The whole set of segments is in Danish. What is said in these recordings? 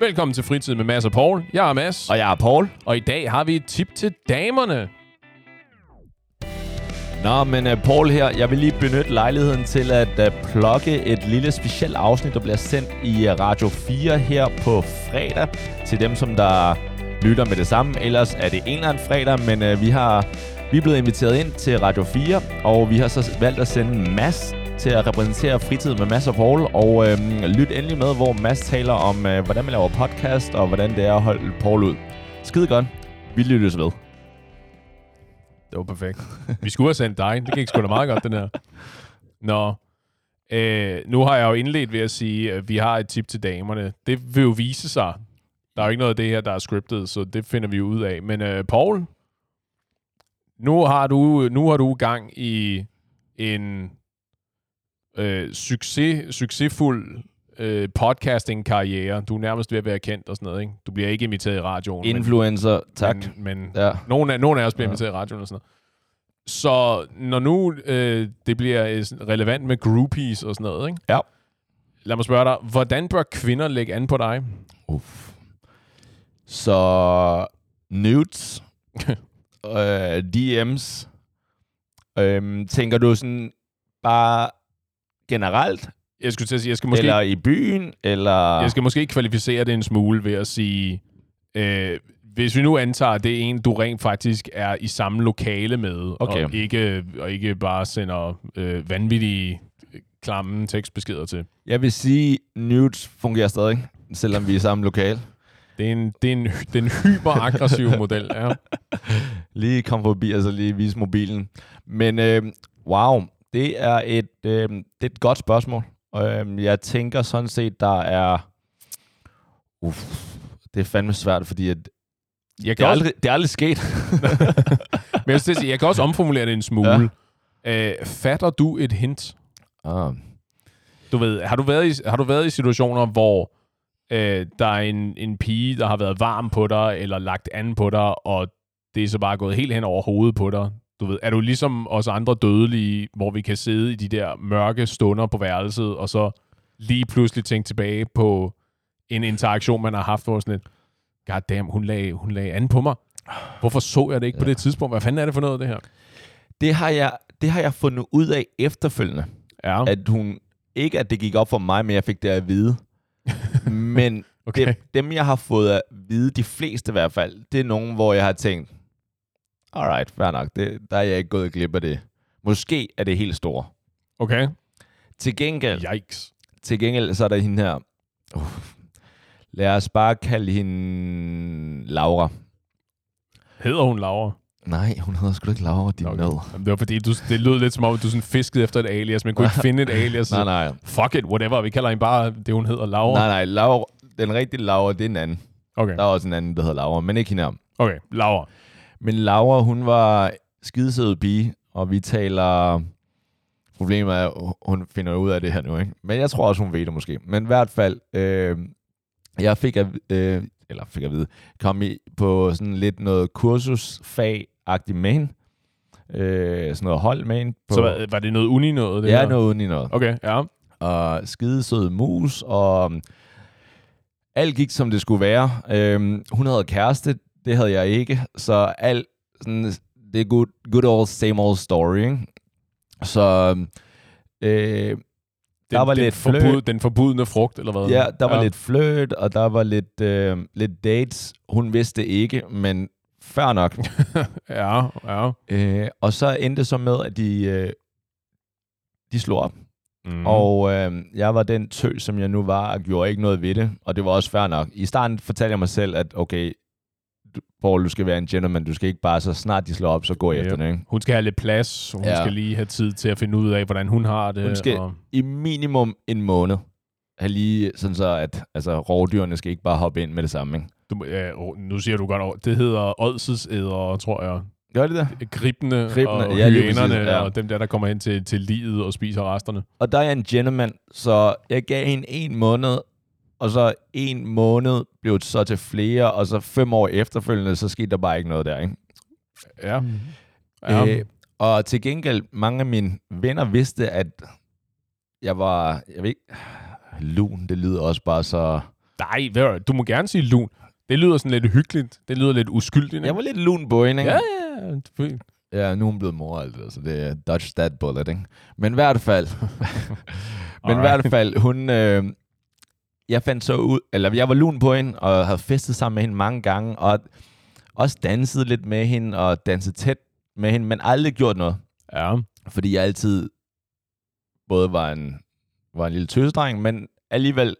Velkommen til Fritid med Mads og Paul. Jeg er Mads, Og jeg er Paul. og i dag har vi et tip til damerne. Nå, men uh, Paul her, jeg vil lige benytte lejligheden til at uh, plukke et lille specielt afsnit, der bliver sendt i uh, Radio 4 her på fredag. Til dem, som der lytter med det samme. Ellers er det en eller anden fredag, men uh, vi har vi er blevet inviteret ind til Radio 4, og vi har så valgt at sende Mads til at repræsentere fritid med Mads og Paul. Og øh, lyt endelig med, hvor Mads taler om, øh, hvordan man laver podcast, og hvordan det er at holde Paul ud. Skide godt. Vi lyttes ved. Det var perfekt. Vi skulle have sendt dig. Det gik sgu da meget godt, den her. Nå. Øh, nu har jeg jo indledt ved at sige, at vi har et tip til damerne. Det vil jo vise sig. Der er jo ikke noget af det her, der er scriptet, så det finder vi ud af. Men øh, Paul, nu har du nu har du gang i en øh, succes, succesfuld øh, podcasting-karriere. Du er nærmest ved at være kendt og sådan noget, ikke? Du bliver ikke inviteret i radioen. men- Influencer, tak. Men, men Ja. nogle, af, nogle af os bliver Ja. inviteret i radioen og sådan noget. Så når nu øh, det bliver øh, relevant med groupies og sådan noget, ikke? Ja. Lad mig spørge dig, hvordan bør kvinder lægge an på dig? Uff. Så nudes, øh, DM's, øhm, tænker du sådan bare generelt, Jeg skulle til at sige, jeg skal måske, eller i byen, eller... jeg skal måske kvalificere det en smule ved at sige, øh, hvis vi nu antager, at det er en, du rent faktisk er i samme lokale med, Okay. og, ikke, og ikke bare sender øh, vanvittige, øh, klamme tekstbeskeder til. Jeg vil sige, nudes fungerer stadig, selvom vi er i samme lokal. Det er en, det er en, det er en hyperaggressiv model, ja. Lige kom forbi, altså lige vise mobilen. Men øh, wow, det er et, øh, det er et godt spørgsmål. Øh, jeg tænker sådan set, der er... Uff, det er fandme svært, fordi at Jeg det, kan, er også, aldrig, det er aldrig sket. men jeg, sige, jeg kan også omformulere det en smule. Ja. Øh, fatter du et hint? ah. Du ved, har du været i, har du været i situationer, hvor øh, der er en, en pige, der har været varm på dig, eller lagt an på dig, og det er så bare gået helt hen over hovedet på dig? Du ved, er du ligesom os andre dødelige, hvor vi kan sidde i de der mørke stunder på værelset, og så lige pludselig tænke tilbage på en interaktion, man har haft, hvor sådan et, god damn, hun lagde, hun lagde an på mig. Hvorfor så jeg det ikke ja. på det tidspunkt? Hvad fanden er det for noget, det her? det, har jeg, det har jeg fundet ud af efterfølgende. Ja, At hun... Ikke, at det gik op for mig, men jeg fik det at vide. men okay. det, dem, jeg har fået at vide, de fleste i hvert fald, det er nogen, hvor jeg har tænkt, alright, fair nok, det, der er jeg ikke gået glip af det. Måske er det helt store. Okay. Til gengæld, Yikes. til gengæld så er der hende her. Uh, lad os bare kalde hende Laura. Hedder hun Laura? Nej, hun hedder sgu da ikke Laura, din Okay. nød. Jamen, det var fordi, du, det lød lidt som om, du sådan fiskede efter et alias, men kunne ikke finde et alias. Nej, nej. Fuck it, whatever. Vi kalder hende bare det, hun hedder, Laura. Nej, nej, Laura, den rigtige Laura, det er en anden. Okay, Der er også en anden, der hedder Laura, men ikke hende her. okay. Laura. Men Laura, hun var skidesød pige, og vi taler... Problemet er, at hun finder ud af det her nu, ikke? Men jeg tror også, hun ved det måske. Men i hvert fald, øh, jeg fik at, øh, eller fik at vide, kom i på sådan lidt noget kursusfag-agtigt med hende. Øh, sådan noget hold med hende. På, Så var, var det noget uni noget? Det ja, her? noget uden i noget. Okay, ja. Og skidesød mus, og alt gik, som det skulle være. Øh, hun havde kæreste, det havde jeg ikke, så alt sådan, det er good, good old same old story, ikke? Så øh, Den, Der var den, lidt forbud, fløt. den forbudne frugt, eller hvad? ja, der var lidt fløt, og der var lidt, øh, lidt dates. Hun vidste ikke, men fair nok. ja, ja. øh, og så endte det så med, at de, øh, de slog op. Mm. Og øh, jeg var den tø, som jeg nu var, og gjorde ikke noget ved det. Og det var også fair nok. I starten fortalte jeg mig selv, at okay, Paul, du skal være en gentleman. Du skal ikke bare, så snart de slår op, så gå Ja. efter det. Ikke? Hun skal have lidt plads. Hun Ja. skal lige have tid til at finde ud af, hvordan hun har det. Hun skal- Og, I minimum en måned. Have lige sådan så, at altså, rovdyrene skal ikke bare hoppe ind med det samme. Ikke? du, ja, nu siger du godt, det hedder ådselsæder, tror jeg. Gør det der? Gribende, Gribende, og ja, hyænerne, ja. og dem der, der kommer hen til, til livet og spiser resterne. Og der er en gentleman, så jeg gav hende en måned, og så en måned blev det så til flere, og så fem år efterfølgende, så skete der bare ikke noget der. Ikke? Ja. ja. Øh, og til gengæld, mange af mine venner vidste, at jeg var, jeg ved ikke, lun, det lyder også bare så Nej, du, må gerne sige lun. Det lyder sådan lidt hyggeligt. Det lyder lidt uskyldigt. ikke? Jeg var lidt lun på hende, ikke? Ja, ja, ja. selvfølgelig. Ja, nu er hun blevet mor, altså, så det er dodge that bullet, ikke? Men i hvert fald, men i hvert fald, hun, øh, jeg fandt så ud, eller jeg var lun på hende, og havde festet sammen med hende mange gange, og også danset lidt med hende, og danset tæt med hende, men aldrig gjort noget. Ja. Fordi jeg altid både var en, var en lille tøsedreng, men alligevel,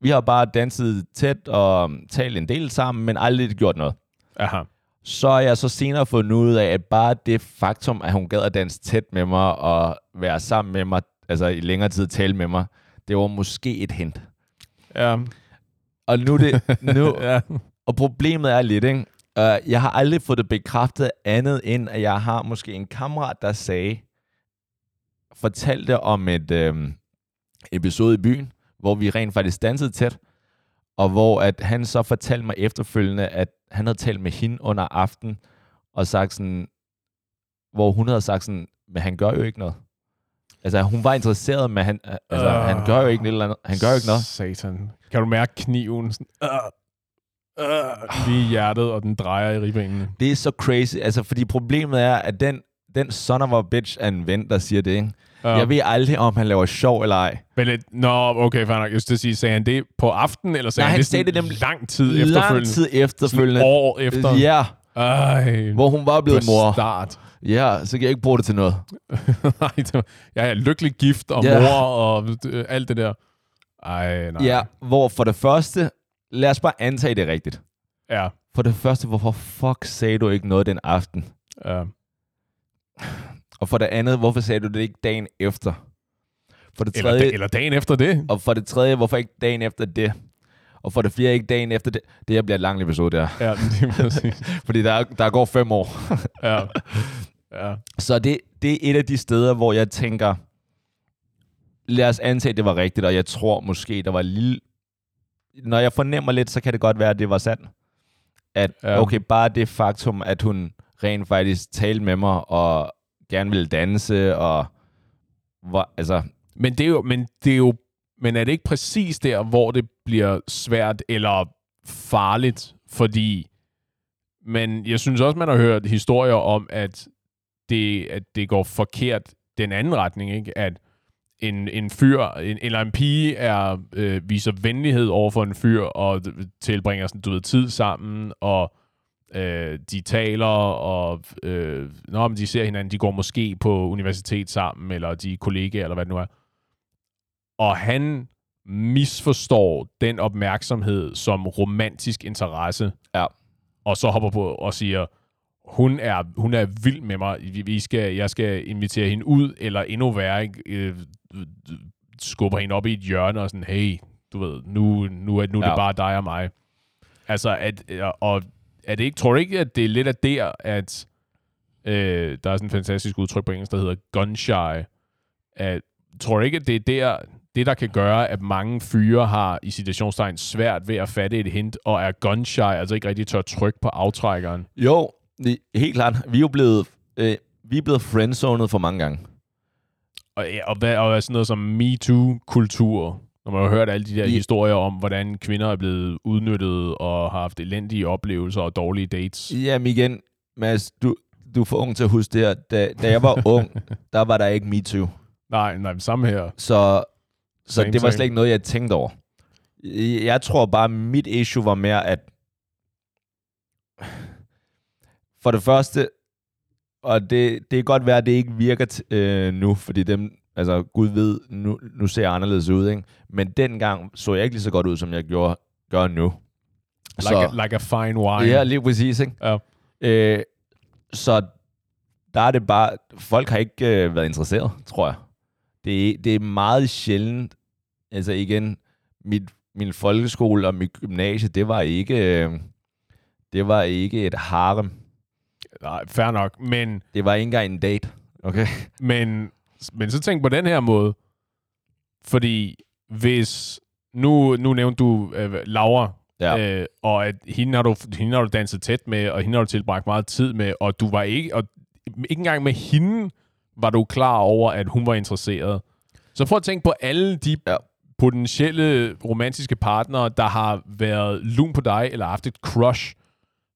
vi har bare danset tæt og talt en del sammen, men aldrig gjort noget. Aha. Så har jeg så senere fundet ud af, at bare det faktum, at hun gad at danse tæt med mig og være sammen med mig, altså i længere tid tale med mig, det var måske et hint. Ja. Og nu det, nu, ja. og problemet er lidt, ikke? Uh, jeg har aldrig fået det bekræftet andet end, at jeg har måske en kammerat, der sagde, fortalte om et øhm, episode i byen, hvor vi rent faktisk dansede tæt, og hvor at han så fortalte mig efterfølgende, at han havde talt med hende under aften, og sagt sådan, hvor hun havde sagt sådan, men han gør jo ikke noget. Altså, hun var interesseret, men han, altså, Øh. han gør jo ikke, et eller andet, han gør jo ikke noget. Satan. Kan du mærke kniven? Sådan, øh, øh, lige i hjertet, og den drejer i ribbenene. Det er så crazy, altså, fordi problemet er, at den, den son of a bitch er en ven, der siger det, ikke? Ja. Jeg ved aldrig, om han laver sjov eller ej. Men lidt, nå, okay, fair nok. Jeg skulle sige, sagde han det på aftenen, eller sagde Nej, han, han sagde sådan det nemlig lang tid efterfølgende? Lang tid Sådan efterfølgende. år efter? Ja, Ej, hvor hun var blevet mor. start. Ja, så kan jeg ikke bruge det til noget. Nej, det var, jeg er lykkelig gift og Ja. mor og øh, alt det der. Ej, nej. Ja, hvor for det første, lad os bare antage det rigtigt. Ja, For det første, hvorfor fuck sagde du ikke noget den aften? ja. Og for det andet, hvorfor sagde du det ikke dagen efter? For det Eller, tredje, da, eller dagen efter det. og for det tredje, hvorfor ikke dagen efter det? Og for det fjerde, ikke dagen efter det. Det her bliver et langt episode der. Ja, det er. Fordi der, der går fem år. Ja. ja. Så det, det er et af de steder, hvor jeg tænker, lad os antage, at det var rigtigt, og jeg tror måske, der var lille... Når jeg fornemmer lidt, så kan det godt være, at det var sandt. At, ja. okay, bare det faktum, at hun rent faktisk talte med mig, og gerne ville danse, og... Hvor, altså, Men det er jo, men det er jo, men er det ikke præcis der, hvor det bliver svært eller farligt? Fordi, men jeg synes også, man har hørt historier om, at det, at det går forkert den anden retning, ikke? At en, en fyr, en, eller en pige er, øh, viser venlighed over for en fyr, og tilbringer sådan, du ved, tid sammen, og øh, de taler, og øh, når de ser hinanden, de går måske på universitet sammen, eller de er kollegaer, eller hvad det nu er. Og han misforstår den opmærksomhed som romantisk interesse, Ja. og så hopper på og siger, hun er, hun er vild med mig, vi, skal, jeg skal invitere hende ud, eller endnu værre, ikke? Øh, skubber hende op i et hjørne og sådan, hey, du ved, nu, nu, er, nu er det Ja. bare dig og mig. Altså, at, og er det ikke, tror du ikke, at det er lidt af der, at øh, der er sådan et fantastisk udtryk på engelsk, der hedder gun shy. At, tror du ikke, at det er der, det der kan gøre, at mange fyre har i situationstegn svært ved at fatte et hint, og er gun shy, altså ikke rigtig tør trykke på aftrækkeren? jo, helt klart. Vi er jo blevet, øh, vi er blevet friendzonet for mange gange. Og, ja, og, hvad, og sådan noget som MeToo-kultur, når man har hørt alle de der Ja. historier om, hvordan kvinder er blevet udnyttet og har haft elendige oplevelser og dårlige dates. Jamen igen, Mads, du, du er for ung til at huske det her. Da, da jeg var ung, der var der ikke MeToo. Nej, nej, samme her. Så, så Same, det var slet ikke noget, jeg tænkte over. Jeg tror bare, mit issue var mere, at for det første, og det, det kan godt være, at det ikke virker t- øh, nu, fordi dem, altså Gud ved, nu, nu ser jeg anderledes ud, ikke? Men dengang så jeg ikke lige så godt ud, som jeg gjorde, gør nu. Like, a, like a fine wine. Ja, lige præcis, ikke? Ja. Øh, så der er det bare, folk har ikke øh, været interesseret, tror jeg. Det, det er meget sjældent, altså igen, mit, min folkeskole og mit gymnasie, det var ikke, øh, det var ikke et harem. Nej, fair nok. Men, Det var ikke engang en date, okay? men, men så tænk på den her måde. Fordi hvis... Nu, nu nævnte du øh, Laura, Ja. øh, og at hende har, du, hende har du danset tæt med, og hende har du tilbragt meget tid med, og du var ikke... Og ikke engang med hende var du klar over, at hun var interesseret. Så prøv at tænke på alle de Ja. Potentielle romantiske partnere, der har været lun på dig, eller haft et crush,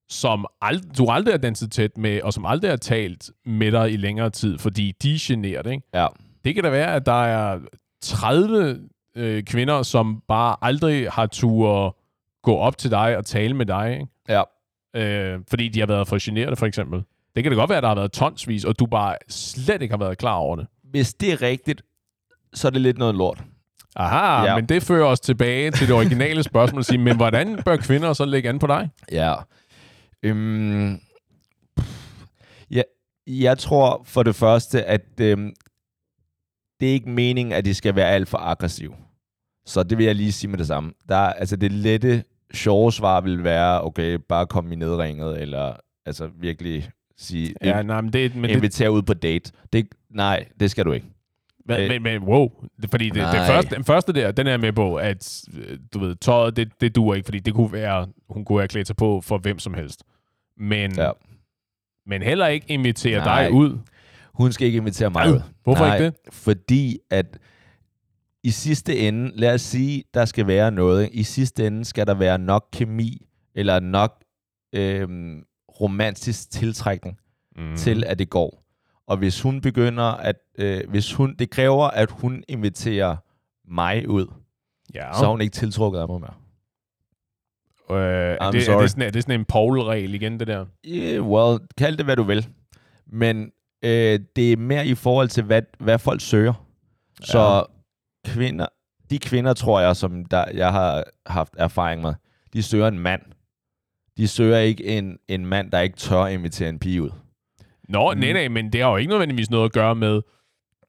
som ald- du aldrig har danset tæt med, og som aldrig har talt med dig i længere tid, fordi de er generet, ikke? Ja. Det kan da være, at der er 30 øh, kvinder, som bare aldrig har tur gå op til dig og tale med dig, ikke? Ja. Øh, fordi de har været for generede, for eksempel. Det kan da godt være, at der har været tonsvis, og du bare slet ikke har været klar over det. Hvis det er rigtigt, så er det lidt noget lort. Aha, Ja. men det fører os tilbage til det originale spørgsmål at sige, men hvordan bør kvinder så lægge an på dig? Ja. Øhm, ja, jeg tror for det første, at øhm, det er ikke meningen, at de skal være alt for aggressiv. Så det vil jeg lige sige med det samme. Der, er- altså det lette, sjove svar vil være, okay, bare kom i nedringet, eller altså virkelig sige, Ja, nej, men det, men det, invitere ud på date. Det, nej, det skal du ikke. Men, øh, men, men wow. Fordi det, Nej. første, den første der, den er med på, at øh, du ved, tøjet, det, det duer ikke, fordi det kunne være, hun kunne have klædt sig på for hvem som helst. Men, Ja. men heller ikke invitere Nej. dig ud. Hun skal ikke invitere mig ud. hvorfor Nej, ikke det? Fordi at i sidste ende, lad os sige, der skal være noget. I sidste ende skal der være nok kemi, eller nok øhm, romantisk tiltrækning mm. til, at det går. Og hvis hun begynder at, øh, hvis hun, det kræver, at hun inviterer mig ud, Ja. så er hun ikke tiltrukket af mig mere. Øh, er, det, er, sorry. det sådan, er det sådan en Paul-regel igen, det der? Yeah, well, kald det, hvad du vil. Men øh, det er mere i forhold til, hvad, hvad folk søger. Så Ja. kvinder, de kvinder, tror jeg, som der, jeg har haft erfaring med, de søger en mand. De søger ikke en, en mand, der ikke tør invitere en pige ud. Nå, Mm. nej, nej, men det har jo ikke nødvendigvis noget at gøre med,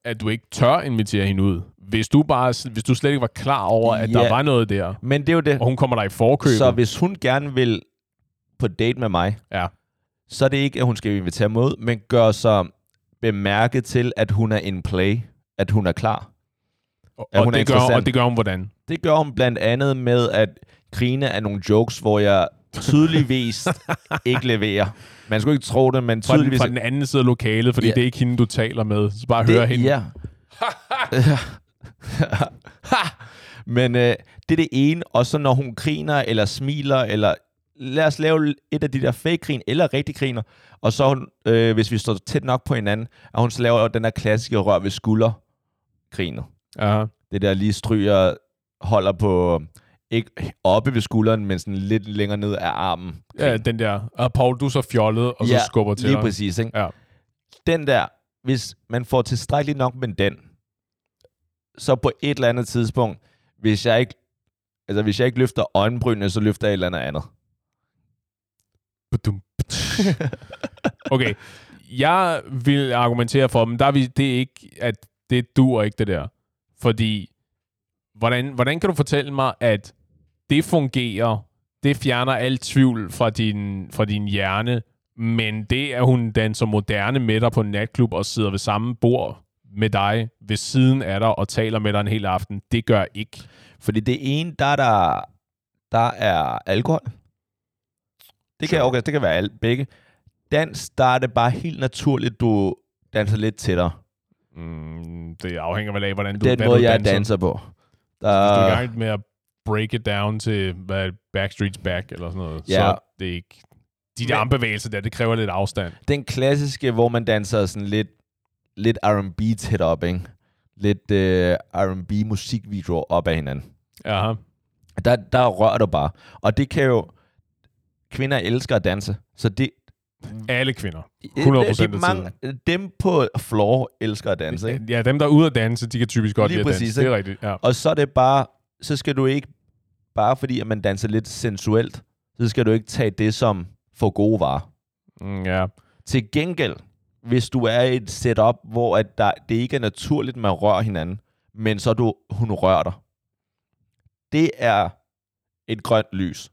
at du ikke tør invitere hende ud. Hvis du bare, hvis du slet ikke var klar over, at Ja. der var noget der, Men det er jo det. og hun kommer dig i forkøbet. Så hvis hun gerne vil på date med mig, Ja. så er det ikke, at hun skal invitere mig ud, men gør sig bemærket til, at hun er in play, at hun er klar. og, og, hun er det gør, og det gør hun hvordan? Det gør hun blandt andet med at grine af nogle jokes, hvor jeg tydeligvis ikke leverer. Man skulle ikke tro det, men Fra den, tydeligvis... fra den anden side af lokalet, fordi Ja. det er ikke hende, du taler med. Så bare høre hende. Ja. men øh, det er det ene, og så når hun griner eller smiler, eller lad os lave et af de der fake grin, eller rigtig griner, og så hun, øh, hvis vi står tæt nok på hinanden, at hun så laver den der klassiske rør ved skulder grinet. Ja. Det der lige stryger, holder på, ikke oppe ved skulderen, men sådan lidt længere ned af armen. ja, den der. Og Paul, du er så fjollet, og så Ja, skubber til Lige dig. præcis, ikke? Ja. Den der, hvis man får tilstrækkeligt nok med den, så på et eller andet tidspunkt, hvis jeg ikke, altså hvis jeg ikke løfter øjenbrynene, så løfter jeg et eller andet andet. Okay. Jeg vil argumentere for, men der er vi, det er ikke, at det duer ikke det der. Fordi, hvordan, hvordan kan du fortælle mig, at det fungerer, det fjerner al tvivl fra din, fra din hjerne, men det, at hun danser moderne med dig på en natklub og sidder ved samme bord med dig ved siden af dig og taler med dig en hel aften, det gør ikke. Fordi det ene, der er der, der er alkohol. Det kan, okay, det kan være alt, begge. Dans, der er det bare helt naturligt, du danser lidt tættere. Mm, det afhænger vel af, hvordan du, Den hvad måde, du jeg danser. danser på. Hvis du er i Der, gang med at break it down til hvad, Backstreet's Back eller sådan noget, Ja. så er det ikke... De der armbevægelser der, det kræver lidt afstand. den klassiske, hvor man danser sådan lidt, lidt R&B tæt op, ikke? Lidt øh, R&B musikvideoer op af hinanden. Aha. Der, der rører du bare. Og det kan jo... Kvinder elsker at danse. Så det... Alle kvinder. 100% de, mange, Dem på floor elsker at danse, ikke? Ja, dem der er ude at danse, de kan typisk godt lide at danse. Det er rigtigt, ja. Og så er det bare... Så skal du ikke... Bare fordi, at man danser lidt sensuelt, så skal du ikke tage det som for gode varer. Mm, ja. Til gengæld, hvis du er i et setup, hvor at der, det ikke er naturligt, man rører hinanden, men så du, hun rører dig. Det er et grønt lys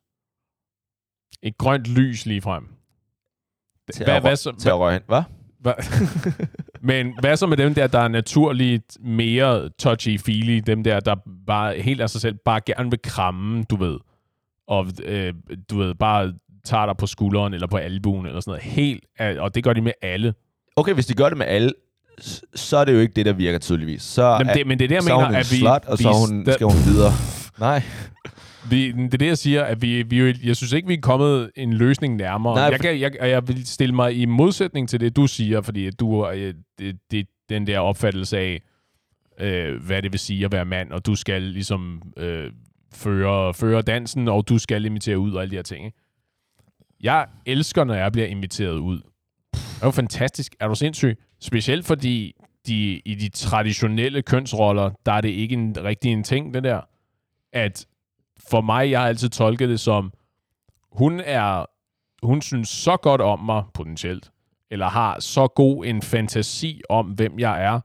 Et grønt lys lige frem. til, Hvad- at, hvad så- til at røre hende. Hvad? Hva? Men hvad så med dem der, der er naturligt mere touchy-feely? Dem der, der bare helt af sig selv bare gerne vil kramme, du ved. Og øh, du ved, bare tager dig på skulderen eller på albuen eller sådan noget. Helt, og det gør de med alle. Okay, hvis de gør det med alle, så er det jo ikke det, der virker tydeligvis. Så Jamen, er, det, men det er det, jeg så er mener, at vi... slut, og så hun, skal hun videre. Nej. Vi, det er det, jeg siger, at vi, vi, jo- jeg synes ikke, vi er kommet en løsning nærmere. Nej, jeg, kan, jeg, jeg vil stille mig i modsætning til det, du siger, fordi du øh, det, det, den der opfattelse af, øh, hvad det vil sige at være mand, og du skal ligesom øh, føre, føre dansen, og du skal invitere ud og alle de her ting. Ikke? Jeg elsker, når jeg bliver inviteret ud. Det er jo fantastisk. Er du sindssyg? Specielt fordi de, i de traditionelle kønsroller, der er det ikke en rigtig en ting, det der. At for mig, jeg har altid tolket det som, hun er, hun synes så godt om mig, potentielt, eller har så god en fantasi om, hvem jeg er,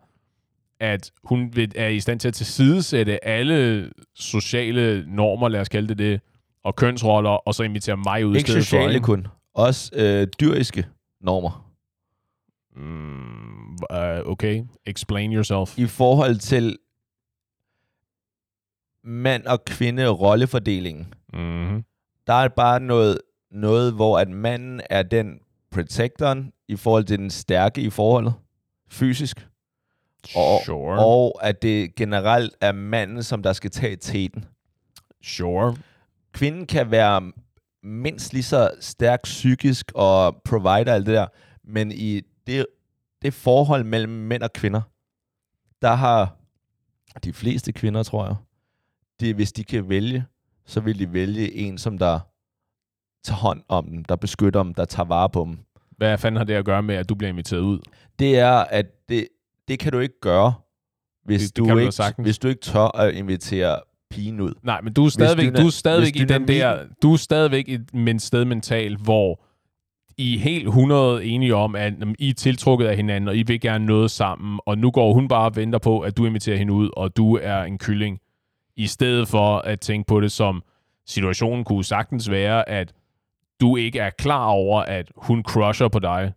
at hun er i stand til at tilsidesætte alle sociale normer, lad os kalde det det, og kønsroller, og så invitere mig ud Ikke stedet sociale for. ikke? kun. Også øh, dyriske normer. Mm, uh, okay, explain yourself. I forhold til mand- og kvinde-rollefordelingen. Mm-hmm. Der er bare noget, noget, hvor at manden er den protectoren i forhold til den stærke i forholdet, fysisk. Og, Sure. og at det generelt er manden, som der skal tage teten. Sure. Kvinden kan være mindst lige så stærk psykisk og provider alt det der, men i det, det forhold mellem mænd og kvinder, der har de fleste kvinder, tror jeg, det, hvis de kan vælge, så vil de vælge en, som der tager hånd om dem, der beskytter dem, der tager vare på dem. Hvad fanden har det at gøre med, at du bliver inviteret ud? Det er, at det, det kan du ikke gøre, hvis, Det- du, du ikke, sagtens. hvis du ikke tør at invitere pigen ud. Nej, men du er stadigvæk, dyna- du er stadigvæk i den der, du er stadigvæk i et men sted mentalt, hvor I er helt 100 enige om, at I er tiltrukket af hinanden, og I vil gerne noget sammen, og nu går hun bare og venter på, at du inviterer hende ud, og du er en kylling. I stedet for at tænke på det som, situationen kunne sagtens være, at du ikke er klar over, at hun crusher på dig.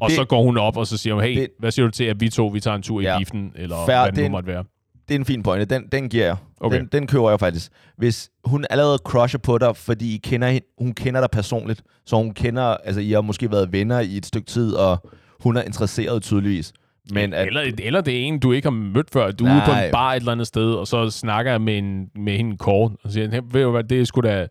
Og Det- så går hun op, og så siger hun, hey, Det- hvad siger du til, at vi to, vi tager en tur i Ja. biffen, eller Fair, hvad det nu måtte være. det er en fin pointe. Den, den giver jeg. Okay. Den, den køber jeg faktisk. Hvis hun allerede crusher på dig, fordi I kender hende, hun kender dig personligt, så hun kender, altså I har måske været venner i et stykke tid, og hun er interesseret tydeligvis. Men at, Eller, eller det er en, du ikke har mødt før. Du er ude på Nej. en bar et eller andet sted, og så snakker jeg med, en, med hende kort, og siger, "Hey, ved du hvad, det er sgu da,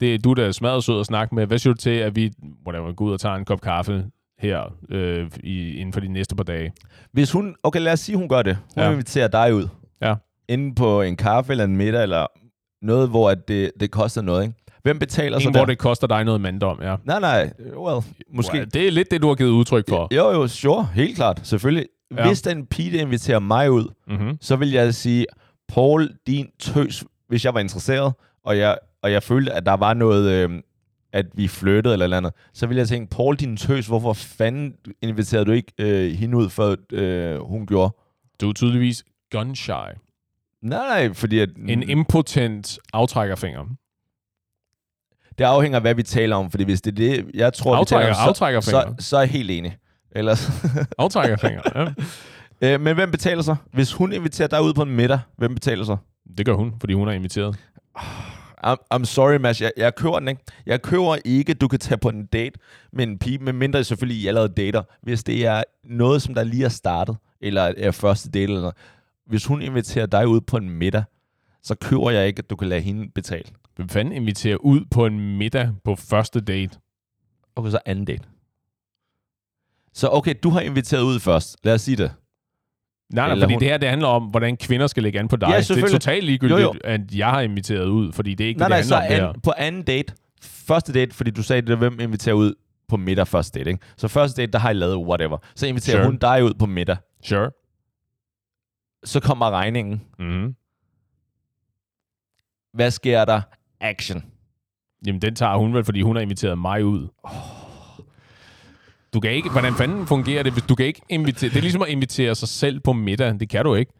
det, du er da smadret sød at snakke med. Hvad siger du til, at vi whatever, går ud og tager en kop kaffe her øh, i, inden for de næste par dage? hvis hun, okay lad os sige, hun gør det. Hun Ja. inviterer dig ud. Ja. Inde på en kaffe eller en middag, eller noget, hvor at det, det koster noget, ikke? Hvem betaler så En, der? hvor det koster dig noget mandom, ja. Nej, nej, well, måske. Well, det er lidt det, du har givet udtryk for. Jo, jo, sure, helt klart, selvfølgelig. Ja. Hvis den pige der inviterer mig ud, Mm-hmm. så vil jeg sige, Paul, din tøs, hvis jeg var interesseret, og jeg, og jeg følte, at der var noget, øh, at vi flyttede eller eller andet, så ville jeg tænke, Paul, din tøs, hvorfor fanden inviterede du ikke øh, hende ud, før øh, hun gjorde? Du er tydeligvis gun-shy. Nej, nej, fordi at, En impotent aftrækkerfinger. Det afhænger af, hvad vi taler om, fordi hvis det er det, jeg tror, vi taler Aftrækker, om, aftrækkerfinger. så, så, så er jeg helt enig. Ellers, Aftrækkerfinger, ja. øh, men hvem betaler så? Hvis hun inviterer dig ud på en middag, hvem betaler så? Det gør hun, fordi hun er inviteret. I'm, I'm sorry, Mads. Jeg, jeg køber den ikke. Jeg køber ikke, du kan tage på en date med en pige, medmindre selvfølgelig I allerede dater. Hvis det er noget, som der lige er startet, eller er første date eller noget. Hvis hun inviterer dig ud på en middag, så køber jeg ikke, at du kan lade hende betale. Hvem fanden inviterer ud på en middag på første date? Okay, så anden date. Så okay, du har inviteret ud først. Lad os sige det. Nej, nej, Eller fordi hun- det her det handler om, hvordan kvinder skal lægge an på dig. Ja, det er totalt ligegyldigt, Jo, jo. at jeg har inviteret ud, fordi det er ikke Nej, det, nej, det så handler om det an, på anden date. Første date, fordi du sagde, det er, hvem inviterer ud på middag første date, ikke? Så første date, der har I lavet whatever. Så inviterer Sure. hun dig ud på middag. Sure. Så kommer regningen. Mm-hmm. Hvad sker der? Action. Jamen, den tager hun vel, fordi hun har inviteret mig ud. Du kan ikke... Hvordan fanden fungerer det? hvis Du kan ikke invitere... Det er ligesom at invitere sig selv på middag. Det kan du ikke.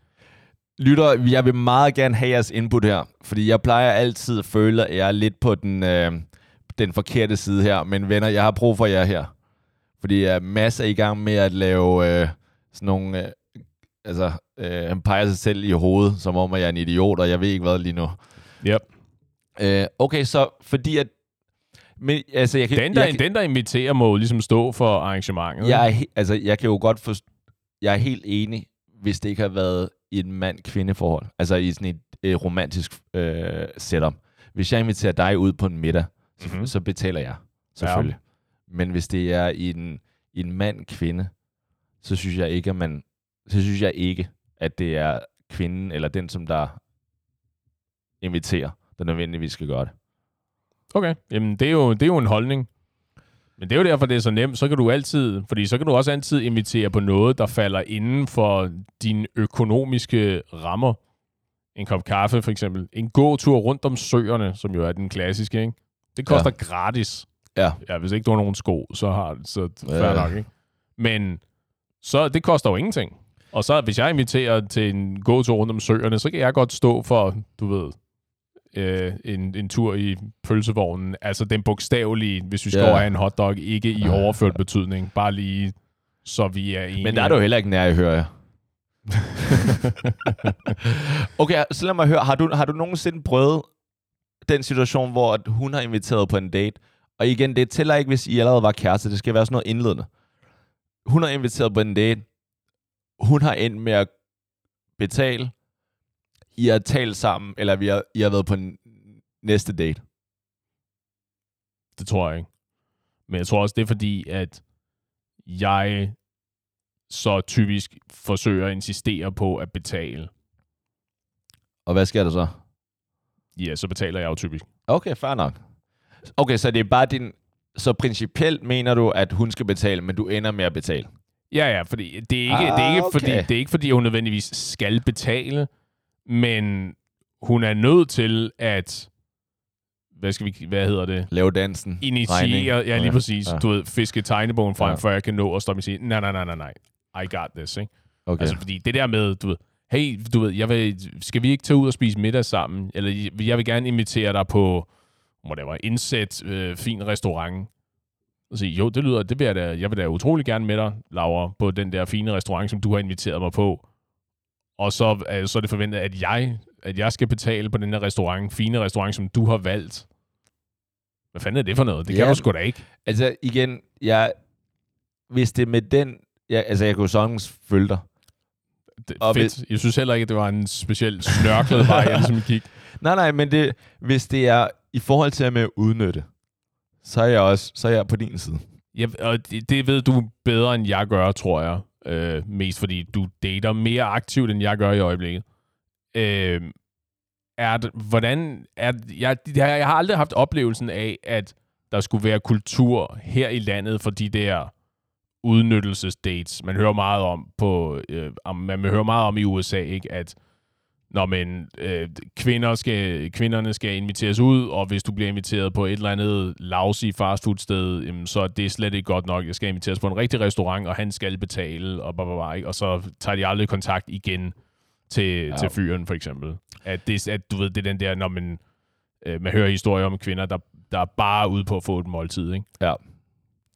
Lytter, jeg vil meget gerne have jeres input her, fordi jeg plejer altid at føle, at jeg er lidt på den, øh, den forkerte side her. Men venner, jeg har brug for jer her. Fordi uh, Mads er i gang med at lave øh, sådan nogle... Øh, altså, øh, han peger sig selv i hovedet, som om at jeg er en idiot, og jeg ved ikke hvad lige nu. Yep. Øh, okay, så fordi at... Men, altså, jeg kan, Den, der, jeg, kan- den, der inviterer, må jo ligesom stå for arrangementet. jeg, er altså, jeg kan jo godt forstå... jeg er helt enig, hvis det ikke har været i et mand-kvinde-forhold. Altså i sådan et øh, romantisk øh, setup. Hvis jeg inviterer dig ud på en middag, så, Mhm. mm-hmm. så betaler jeg. Selvfølgelig. Ja. Men hvis det er i en, i en mand-kvinde, så synes jeg ikke, at man, så synes jeg ikke, at det er kvinden eller den, som der inviterer, der nødvendigvis skal gøre det. Okay, jamen det er, jo, det er jo en holdning. Men det er jo derfor, det er så nemt. Så kan du altid, fordi så kan du også altid invitere på noget, der falder inden for dine økonomiske rammer. En kop kaffe for eksempel. En gåtur rundt om søerne, som jo er den klassiske, ikke? Det koster ja. gratis. Ja. Ja, hvis ikke du har nogen sko, så har så fair Ja. nok, ikke? Men så det koster jo ingenting. Og så hvis jeg inviterer til en gåtur rundt om søerne, så kan jeg godt stå for, du ved, øh, en, en tur i pølsevognen. Altså den bogstavelige, hvis vi skal yeah. over have en hotdog, ikke i overført betydning. Bare lige, så vi er enige. Men der er du heller ikke nær, hører jeg. okay, så lad mig høre, har du, har du nogensinde prøvet den situation, hvor at hun har inviteret på en date, og igen, det tæller ikke, hvis I allerede var kærester, det skal være sådan noget indledende. Hun har inviteret på en date, hun har endt med at betale, I har talt sammen, eller vi har, I har været på en næste date. Det tror jeg ikke. Men jeg tror også, det er fordi, at jeg så typisk forsøger at insistere på at betale. Og hvad sker der så? Ja, så betaler jeg jo typisk. Okay, fair nok. Okay, så det er bare din... Så principielt mener du, at hun skal betale, men du ender med at betale? Ja, ja, fordi det er ikke, Ah, det er ikke, okay. fordi, det er ikke fordi, hun nødvendigvis skal betale, men hun er nødt til at, hvad skal vi, hvad hedder det, Lave dansen. initiere, regning. ja lige præcis, ja. du ved, fiske tegnebogen frem, Ja. før jeg kan nå at stoppe og sige, nej, nej, nej, nej, nej, I got this, ikke? Okay. Altså, fordi det der med, du ved, hey, du ved, jeg vil, skal vi ikke tage ud og spise middag sammen? Eller jeg vil gerne invitere dig på, whatever, indsæt, øh, fin restaurant. Og sige, jo, det lyder, det vil jeg da, jeg vil da utrolig gerne med dig, Laura, på den der fine restaurant, som du har inviteret mig på. Og så, øh, så er det forventet, at jeg, at jeg skal betale på den her restaurant, fine restaurant, som du har valgt. Hvad fanden er det for noget? Det kan Ja. du sgu da ikke. Altså igen, jeg, hvis det er med den... Jeg, altså, jeg kunne sagtens følge dig. Det, Og fedt. Jeg synes heller ikke, at det var en speciel snørklet vej, jeg ligesom gik. Nej, nej, men det, hvis det er i forhold til at med at udnytte, så er jeg også så er jeg på din side. Ja, og det, det ved du bedre, end jeg gør, tror jeg. Øh, mest fordi du dater mere aktivt, end jeg gør i øjeblikket. Øh, er det, hvordan er det, jeg, jeg, jeg har aldrig haft oplevelsen af, at der skulle være kultur her i landet for de der udnyttelsesdates. Man hører meget om på, øh, man hører meget om i USA, ikke, at når man, øh, kvinder skal, kvinderne skal inviteres ud, og hvis du bliver inviteret på et eller andet lousy fastfoodsted, jamen, så er det slet ikke godt nok. Jeg skal inviteres på en rigtig restaurant, og han skal betale, og, blah, blah, blah, og så tager de aldrig kontakt igen til, ja. til fyren, for eksempel. At, det, at du ved, det er den der, når man, øh, man hører historier om kvinder, der, der er bare ude på at få et måltid. Ikke? Ja.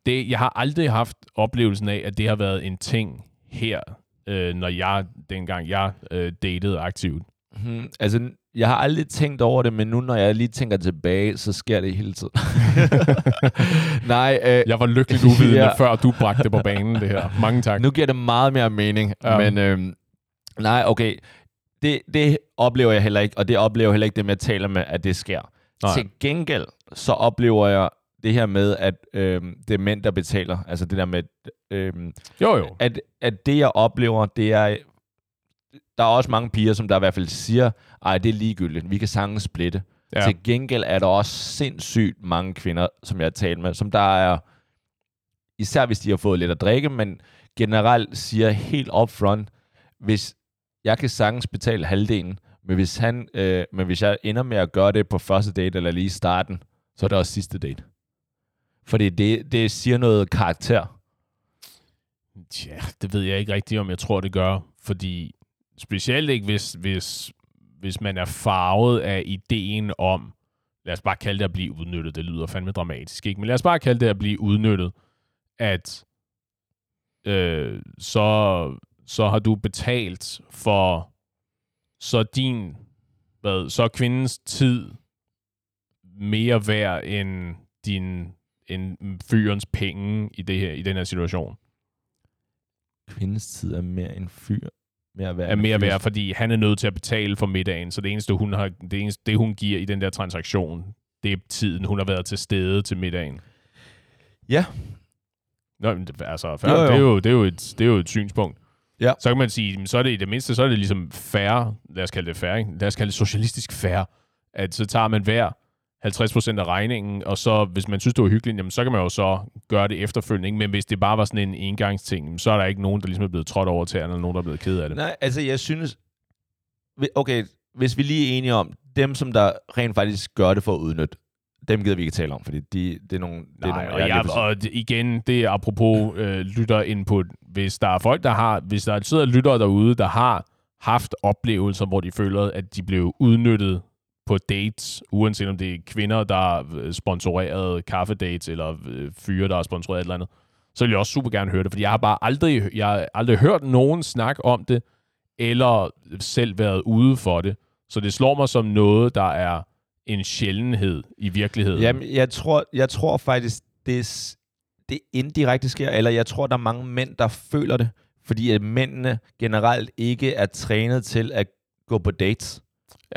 Det, jeg har aldrig haft oplevelsen af, at det har været en ting her, øh, når jeg, dengang jeg øh, datede aktivt. Hmm, altså, jeg har aldrig tænkt over det, men nu når jeg lige tænker tilbage, så sker det hele tiden. nej, øh, Jeg var lykkeligt uvidende, Ja. før du bragte det på banen, det her. Mange tak. nu giver det meget mere mening. Ja. Men øhm, nej, okay. Det, det oplever jeg heller ikke, og det oplever jeg heller ikke det med at tale med, at det sker. Nej. Til gengæld, så oplever jeg det her med, at øhm, det er mænd, der betaler. Altså det der med, øhm, Jo, jo. at, at det, jeg oplever, det er... Der er også mange piger, som der i hvert fald siger, ej, det er ligegyldigt, vi kan sagtens splitte. Ja. Ja. Til gengæld er der også sindssygt mange kvinder, som jeg har talt med, som der er, især hvis de har fået lidt at drikke, men generelt siger helt upfront, hvis jeg kan sagtens betale halvdelen, men hvis, han, øh, men hvis jeg ender med at gøre det på første date, eller lige i starten, så er det også sidste date. Fordi det, det siger noget karakter. Ja, det ved jeg ikke rigtigt, om jeg tror, det gør. Fordi specielt ikke, hvis, hvis, hvis man er farvet af ideen om, lad os bare kalde det at blive udnyttet, det lyder fandme dramatisk, ikke? Men lad os bare kalde det at blive udnyttet, at øh, så, så har du betalt for, så din, hvad, så kvindens tid mere værd end din end fyrens penge i, det her, i den her situation. kvindens tid er mere en fyr. Mere værd er mere værd, fordi han er nødt til at betale for middagen, så det eneste, hun har, det, eneste, det, hun giver i den der transaktion, det er tiden, hun har været til stede til middagen. Ja. Nå, men altså, fair, Jo, jo. Det, er jo, det, er jo et, det er jo et synspunkt. Ja. Så kan man sige, så er det i det mindste, så er det ligesom fair, lad os kalde det ikke? lad os kalde det socialistisk fair, at så tager man hver 50% af regningen, og så, hvis man synes, det var hyggeligt, jamen, så kan man jo så gøre det efterfølgende. Ikke? Men hvis det bare var sådan en engangsting, så er der ikke nogen, der ligesom er blevet trådt over tæerne, eller nogen, der er blevet ked af det. Nej, altså jeg synes... Okay, hvis vi lige er enige om, dem som der rent faktisk gør det for at udnytte, dem gider vi ikke tale om, fordi de, det er nogle... Det er nogle og, jeg, og igen, det er apropos øh, lytterinput. Hvis der er folk, der har, hvis der sidder lyttere derude, der har haft oplevelser, hvor de føler, at de blev udnyttet på dates, uanset om det er kvinder, der har øh, sponsoreret kaffedates, eller øh, fyre, der har sponsoreret et eller andet, så vil jeg også super gerne høre det, fordi jeg har bare aldrig, jeg har aldrig hørt nogen snak om det, eller øh, selv været ude for det. Så det slår mig som noget, der er en sjældenhed i virkeligheden. Jamen, jeg tror, jeg tror faktisk, det, det indirekte sker, eller jeg tror, der er mange mænd, der føler det, fordi at mændene generelt ikke er trænet til at gå på dates.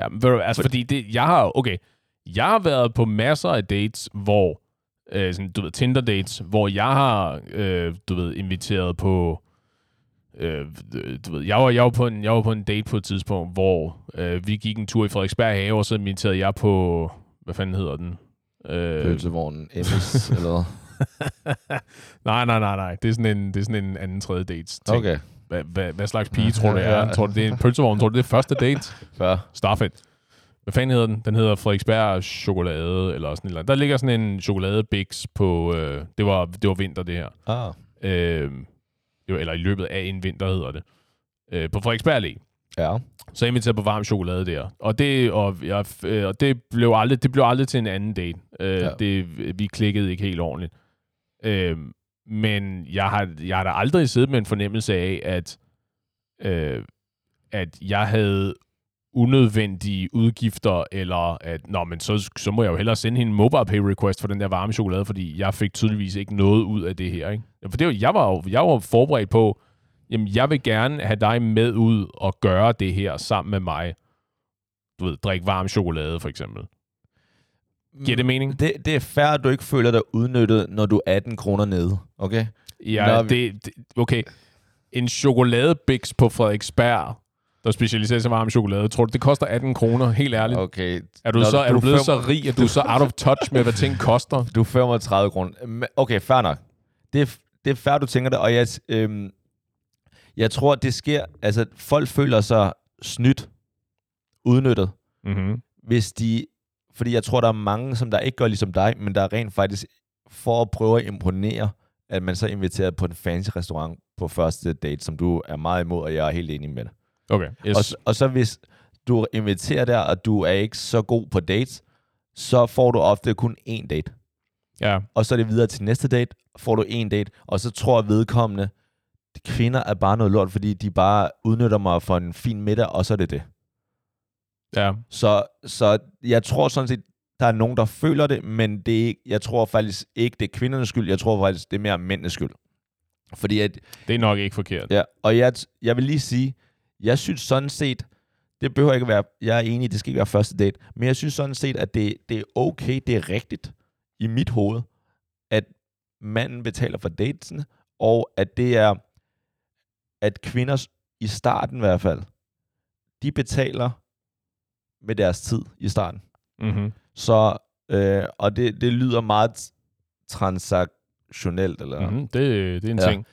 Ja, men altså fordi det, jeg har, okay, jeg har været på masser af dates, hvor, øh, sådan, du ved, Tinder-dates, hvor jeg har, øh, du ved, inviteret på, øh, du ved, jeg var, jeg, var på en, jeg var på en date på et tidspunkt, hvor øh, vi gik en tur i Frederiksberg have, og så inviterede jeg på, hvad fanden hedder den? Øh, Pølsevognen, MS, eller nej, nej, nej, nej. Det er sådan en, det er sådan en anden tredje date. ting. Okay, Hvad, hvad, hvad slags pige tror du, det er? Tror du, det er en pølsevogn? Tror du, det er første date? før. Starfed. Hvad fanden hedder den? Den hedder Frederiksberg Chokolade, eller sådan et eller andet. Der ligger sådan en chokoladebix på... Øh, det, var, det var vinter, det her. Ah. Øh, jo, eller i løbet af en vinter hedder det. Øh, på Frederiksberg Allé. Ja. Så jeg inviterede på varm chokolade der. Og det, og jeg, øh, og det, blev, aldrig, det blev aldrig til en anden date. Øh, Ja. ja. det, vi klikkede ikke helt ordentligt. Øh, men jeg har, jeg har da aldrig siddet med en fornemmelse af, at, øh, at jeg havde unødvendige udgifter, eller at, nå, men så, så må jeg jo hellere sende hende en mobile pay request for den der varme chokolade, fordi jeg fik tydeligvis ikke noget ud af det her, ikke? For det var, jeg var jo jeg var forberedt på, jamen, jeg vil gerne have dig med ud og gøre det her sammen med mig. Du ved, drikke varm chokolade, for eksempel. Giver det mening? Det, det er fair, at du ikke føler dig udnyttet, når du er 18 kroner nede, okay? Ja, Nå, det, det, okay. En chokoladebix på Frederiksberg, der specialiserer sig i varm chokolade, tror du, det koster 18 kroner? Helt ærligt. Okay. Er du, Når så, er du blevet så fem- rig, at du er så out of touch med, hvad ting koster? Du er 35 kroner. Okay, fair nok. Det er, det er fair, du tænker det, og jeg, øhm, jeg tror, det sker, altså folk føler sig snydt, udnyttet, Mm-hmm. hvis de, fordi jeg tror, der er mange, som der ikke gør ligesom dig, men der er rent faktisk, for at prøve at imponere, at man så er inviteret på en fancy restaurant på første date, som du er meget imod, og jeg er helt enig med dig. Okay. Yes. Og, og så hvis du inviterer der, og du er ikke så god på dates, så får du ofte kun én date. ja. Og så er det videre til næste date, får du en date, og så tror vedkommende, kvinder er bare noget lort, fordi de bare udnytter mig for en fin middag, og så er det det. Ja. Så, så jeg tror sådan set, der er nogen, der føler det, men det er jeg tror faktisk ikke, det er kvindernes skyld. Jeg tror faktisk, det er mere mændenes skyld. Fordi at, Det er nok ikke forkert. ja, og jeg, jeg vil lige sige, jeg synes sådan set, det behøver ikke at være, jeg er enig, det skal ikke være første date, men jeg synes sådan set, at det, det er okay, det er rigtigt i mit hoved, at manden betaler for datesen, og at det er, at kvinder i starten i hvert fald, de betaler med deres tid i starten. Mm-hmm. Så, øh, og det, det lyder meget transaktionelt, eller Mm-hmm. Det, det er en Ja. ting.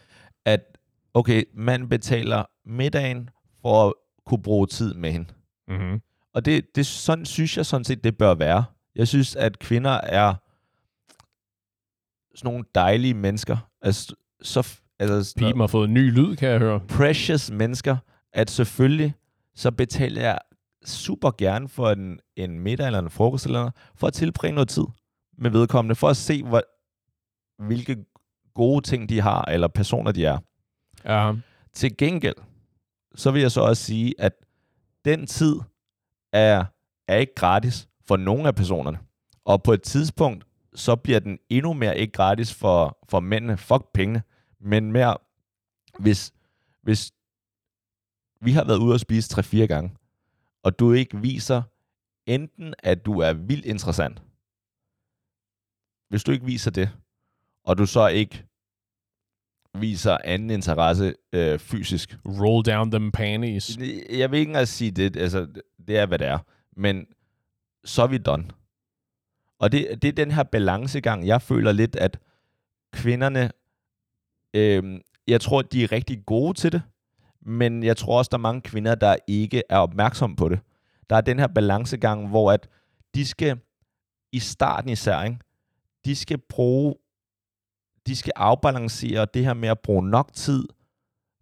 at okay, man betaler middagen for at kunne bruge tid med hende. Mm-hmm. Og det, det sådan synes jeg sådan set, det bør være. Jeg synes, at kvinder er sådan nogle dejlige mennesker. Altså, så, altså Pipen har fået en ny lyd, kan jeg høre. precious mennesker, at selvfølgelig så betaler jeg super gerne for en, en middag eller en frokost eller noget, for at tilbringe noget tid med vedkommende, for at se, hvor, hvilke gode ting de har, eller personer de er. Ja. Til gengæld, så vil jeg så også sige, at den tid er, er ikke gratis for nogen af personerne. Og på et tidspunkt, så bliver den endnu mere ikke gratis for, for mændene. Fuck pengene. Men mere, hvis, hvis vi har været ude og spise 3-4 gange, og du ikke viser enten, at du er vildt interessant, hvis du ikke viser det, og du så ikke viser anden interesse øh, fysisk. Roll down them panties. Jeg vil ikke engang sige det, altså det er, hvad det er. Men så er vi done. Og det, det er den her balancegang, jeg føler lidt, at kvinderne, øh, jeg tror, de er rigtig gode til det, men jeg tror også, der er mange kvinder, der ikke er opmærksomme på det. Der er den her balancegang, hvor at de skal, i starten især, ikke? de skal bruge, de skal afbalancere det her med at bruge nok tid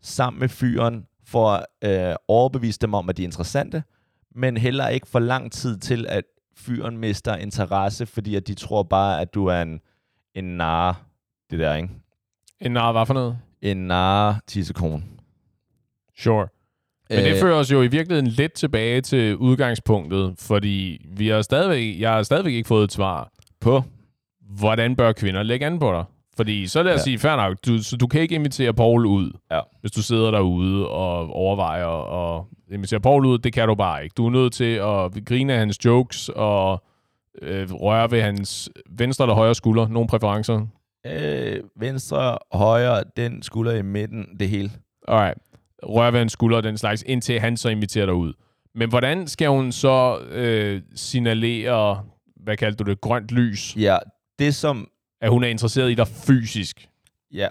sammen med fyren, for at øh, overbevise dem om, at de er interessante, men heller ikke for lang tid til, at fyren mister interesse, fordi at de tror bare, at du er en, en nar, det der, ikke? En nar, hvad for noget? En nar tissekone. Sure. Men det Øh, fører os jo i virkeligheden lidt tilbage til udgangspunktet, fordi vi har stadigvæk, jeg har stadigvæk ikke fået et svar. På? Hvordan bør kvinder lægge an på dig? Fordi så lad os Ja. ja. sige, fair nok, du, så du kan ikke invitere Paul ud, Ja. hvis du sidder derude og overvejer at invitere Paul ud. Det kan du bare ikke. Du er nødt til at grine af hans jokes og øh, røre ved hans venstre eller højre skulder. Nogle præferencer? Øh, venstre, højre, den skulder i midten, det hele. Alright. Røre ved hans skulder og den slags, indtil han så inviterer dig ud. Men hvordan skal hun så øh, signalere, hvad kaldte du det, grønt lys, Ja, det som... at hun er interesseret i dig fysisk? Ja.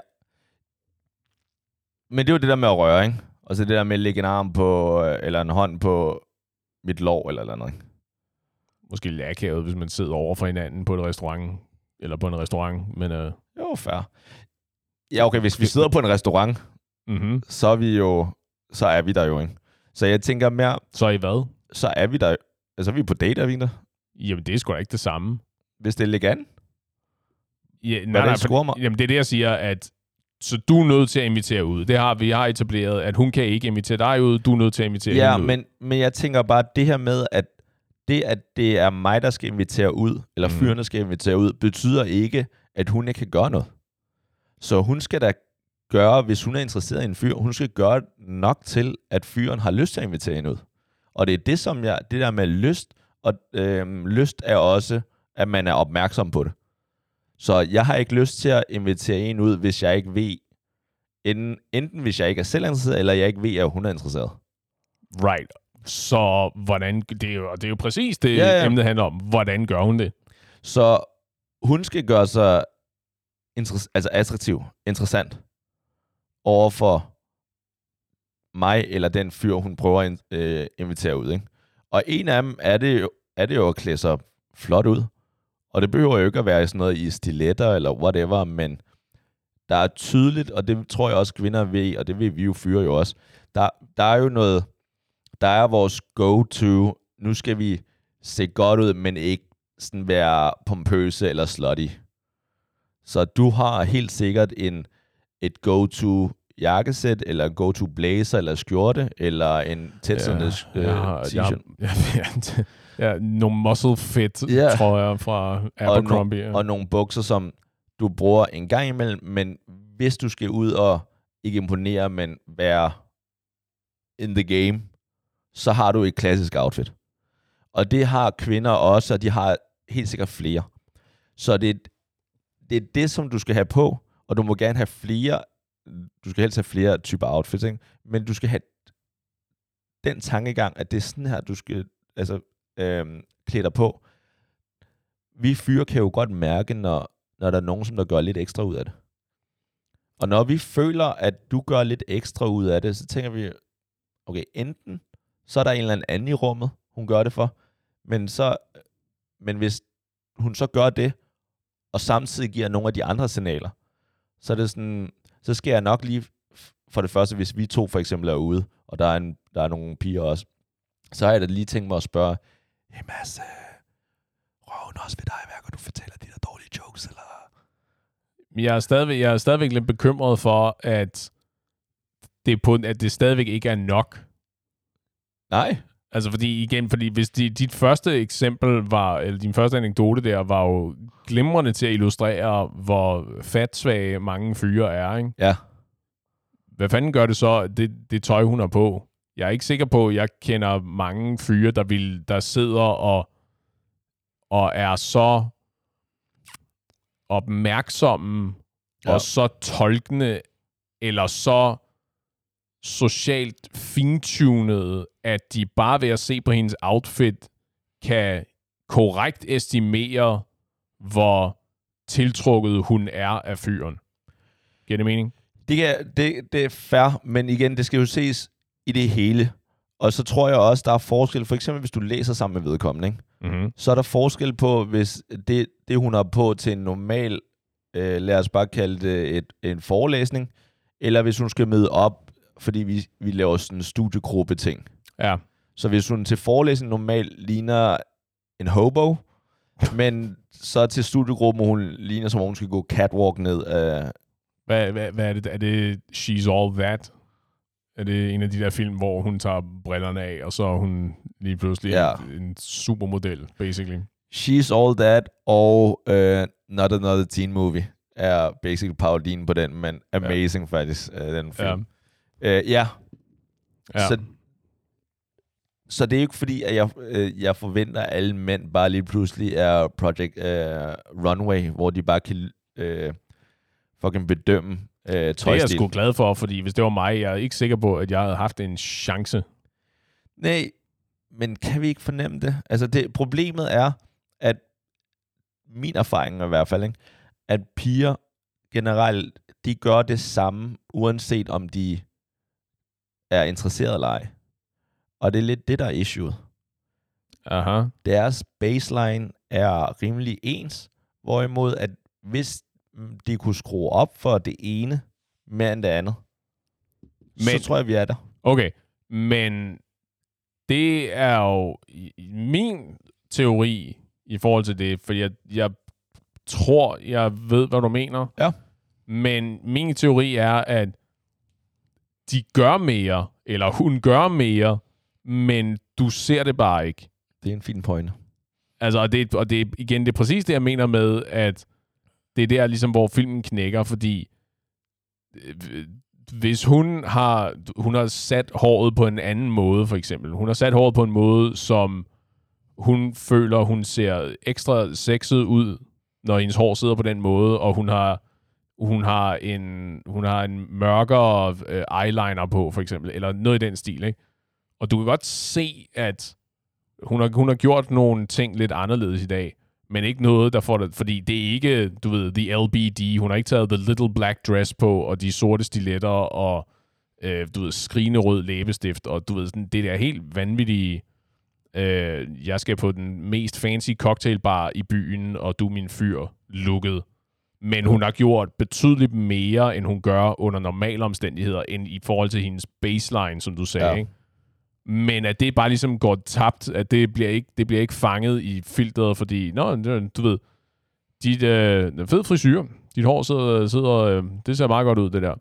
Men det er jo det der med at røre, ikke? Og så det der med at lægge en arm på, øh, eller en hånd på mit lår, eller eller andet, ikke? Måske lidt akavet, hvis man sidder over for hinanden på et restaurant, eller på en restaurant, men øh, Jo, fair. Ja, okay, hvis vi sidder på en restaurant, mm-hmm. så er vi jo... Så er vi der jo, ikke? Så jeg tænker mere, så er I hvad? så er vi der... Altså, vi er på date, er vi ikke der? Jamen, det er sgu da ikke det samme. Hvis det ligger an. Ja, nej, nej, scorer mig? for, jamen, det er det, jeg siger, at så du er nødt til at invitere ud. Det har vi har etableret, at hun kan ikke invitere dig ud, du er nødt til at invitere Ja, hende ud. men, men jeg tænker bare, det her med, at det, at det er mig, der skal invitere ud, eller mm. fyrene skal invitere ud, betyder ikke, at hun ikke kan gøre noget. Så hun skal da gøre, hvis hun er interesseret i en fyr, hun skal gøre nok til, at fyren har lyst til at invitere hende ud. Og det er det, som jeg, det der med lyst, og øhm, lyst er også, at man er opmærksom på det. Så jeg har ikke lyst til at invitere en ud, hvis jeg ikke ved, enten, enten hvis jeg ikke er selv interesseret, eller jeg ikke ved, at hun er interesseret. Right. Så hvordan, det er jo, det er jo præcis det, Ja, ja, emnet handler om. Hvordan gør hun det? Så hun skal gøre sig altså attraktiv, interessant over for mig eller den fyr, hun prøver at øh, invitere ud. Ikke? Og en af dem er det, jo, er det jo at klæde sig flot ud. Og det behøver jo ikke at være sådan noget i stiletter eller whatever, men der er tydeligt, og det tror jeg også kvinder ved, og det vil vi jo fyre jo også, der, der er jo noget, der er vores go-to, nu skal vi se godt ud, men ikke sådan være pompøse eller slutty. Så du har helt sikkert en, et go-to jakkesæt, eller go-to blazer, eller skjorte, eller en tætsiddende øh, har- jeg har- t-shirt. Ja, ja, ja, nogle muscle fit, Ja. jeg, fra Abercrombie. ja. og nogle bukser, som du bruger en gang imellem, men hvis du skal ud og ikke imponere, men være in the game, så har du et klassisk outfit. Og det har kvinder også, og de har helt sikkert flere. Så det, det er det, som du skal have på, og du må gerne have flere, du skal helst have flere typer outfits, ikke? men du skal have den tankegang, at det er sådan her, du skal altså, øhm, klæde dig på. Vi fyre kan jo godt mærke, når, når der er nogen, som der gør lidt ekstra ud af det. Og når vi føler, at du gør lidt ekstra ud af det, så tænker vi, okay, enten så er der en eller anden i rummet, hun gør det for, men, så, men hvis hun så gør det, og samtidig giver nogle af de andre signaler, så er det sådan, så skal jeg nok lige, for det første, hvis vi to for eksempel er ude, og der er, en, der er nogle piger også, så har jeg da lige tænkt mig at spørge, hey Mads, øh, røver hun også ved dig, hver gang du fortæller de der dårlige jokes, eller? Jeg er, stadigvæk, jeg er stadigvæk lidt bekymret for, at det, på, at det stadigvæk ikke er nok. Nej. Altså fordi igen, fordi hvis de, dit første eksempel var, eller din første anekdote der, var jo glimrende til at illustrere, hvor fatsvage mange fyre er, ikke? Ja. hvad fanden gør det så, det, det tøj, hun har på? Jeg er ikke sikker på, at jeg kender mange fyre, der, vil, der sidder og, og er så opmærksomme ja. og så tolkende, eller så socialt fintunede, at de bare ved at se på hendes outfit, kan korrekt estimere, hvor tiltrukket hun er af fyren. Giver det mening? Det, kan, det, det er fair, men igen, det skal jo ses i det hele. Og så tror jeg også, der er forskel. For eksempel, hvis du læser sammen med vedkommende, ikke? Mm-hmm. så er der forskel på, hvis det, det hun har på til en normal, øh, lad os bare kalde det et, en forelæsning, eller hvis hun skal møde op, fordi vi, vi laver sådan en studiegruppe-ting. Ja. Så hvis hun til forelæsning normalt ligner en hobo, men så til studiegruppen, hun ligner som om hun skal gå catwalk ned af... Hvad, hvad, hvad er det? Er det She's All That? Er det en af de der film, hvor hun tager brillerne af, og så er hun lige pludselig Ja. en, en supermodel, basically? She's All That og uh, Not Another Teen Movie er basically parodien på den, men amazing ja. faktisk, uh, den film. Ja. Uh, ja. Ja. Så, så det er ikke fordi, at jeg, øh, jeg forventer, at alle mænd bare lige pludselig er Project øh, Runway, hvor de bare kan øh, fucking bedømme øh, det er jeg tøjstil. sgu glad for, fordi hvis det var mig, jeg er ikke sikker på, at jeg havde haft en chance. Nej, men kan vi ikke fornemme det? Altså, det, problemet er, at min erfaring er i hvert fald, ikke, at piger generelt, de gør det samme, uanset om de er interesseret eller ej. Og det er lidt det, der er issuet. Aha. Deres baseline er rimelig ens, hvorimod at hvis de kunne skrue op for det ene mere end det andet, men, så tror jeg, vi er der. Okay, men det er jo min teori i forhold til det, fordi jeg, jeg tror, jeg ved, hvad du mener. Ja. Men min teori er, at de gør mere, eller hun gør mere, men du ser det bare ikke. Det er en fin pointe. Altså, og det, og det er igen, det er præcis det, jeg mener med, at det er der, ligesom, hvor filmen knækker, fordi øh, hvis hun har, hun har sat håret på en anden måde, for eksempel. Hun har sat håret på en måde, som hun føler, hun ser ekstra sexet ud, når hendes hår sidder på den måde, og hun har hun har en, hun har en mørkere øh, eyeliner på, for eksempel, eller noget i den stil, ikke? Og du kan godt se, at hun har, hun har gjort nogle ting lidt anderledes i dag, men ikke noget, der får det, fordi det er ikke, du ved, the LBD, hun har ikke taget the little black dress på, og de sorte stiletter, og øh, du ved, skrigende rød læbestift, og du ved, sådan, det der helt vanvittige, øh, jeg skal på den mest fancy cocktailbar i byen, og du er min fyr, lukket. Men hun har gjort betydeligt mere, end hun gør under normale omstændigheder, end i forhold til hendes baseline, som du sagde, Ja. ikke? Men at det bare ligesom går tabt, at det bliver ikke, det bliver ikke fanget i filteret, fordi, nå, du ved, dit øh, fed frisyr, dit hår sidder, sidder øh, det ser meget godt ud, det der.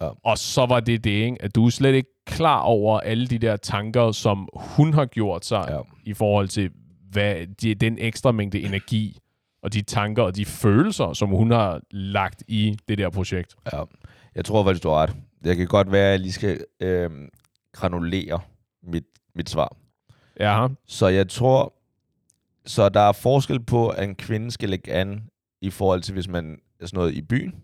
Ja. Og så var det det, ikke? at du er slet ikke klar over alle de der tanker, som hun har gjort sig Ja. i forhold til hvad, de, den ekstra mængde energi, og de tanker og de følelser, som hun har lagt i det der projekt. Ja. Jeg tror faktisk, du har ret. Det kan godt være, at jeg lige skal øh, granulere mit, mit svar. Ja, Så jeg tror, så der er forskel på, at en kvinde skal lægge an i forhold til, hvis man er sådan noget i byen,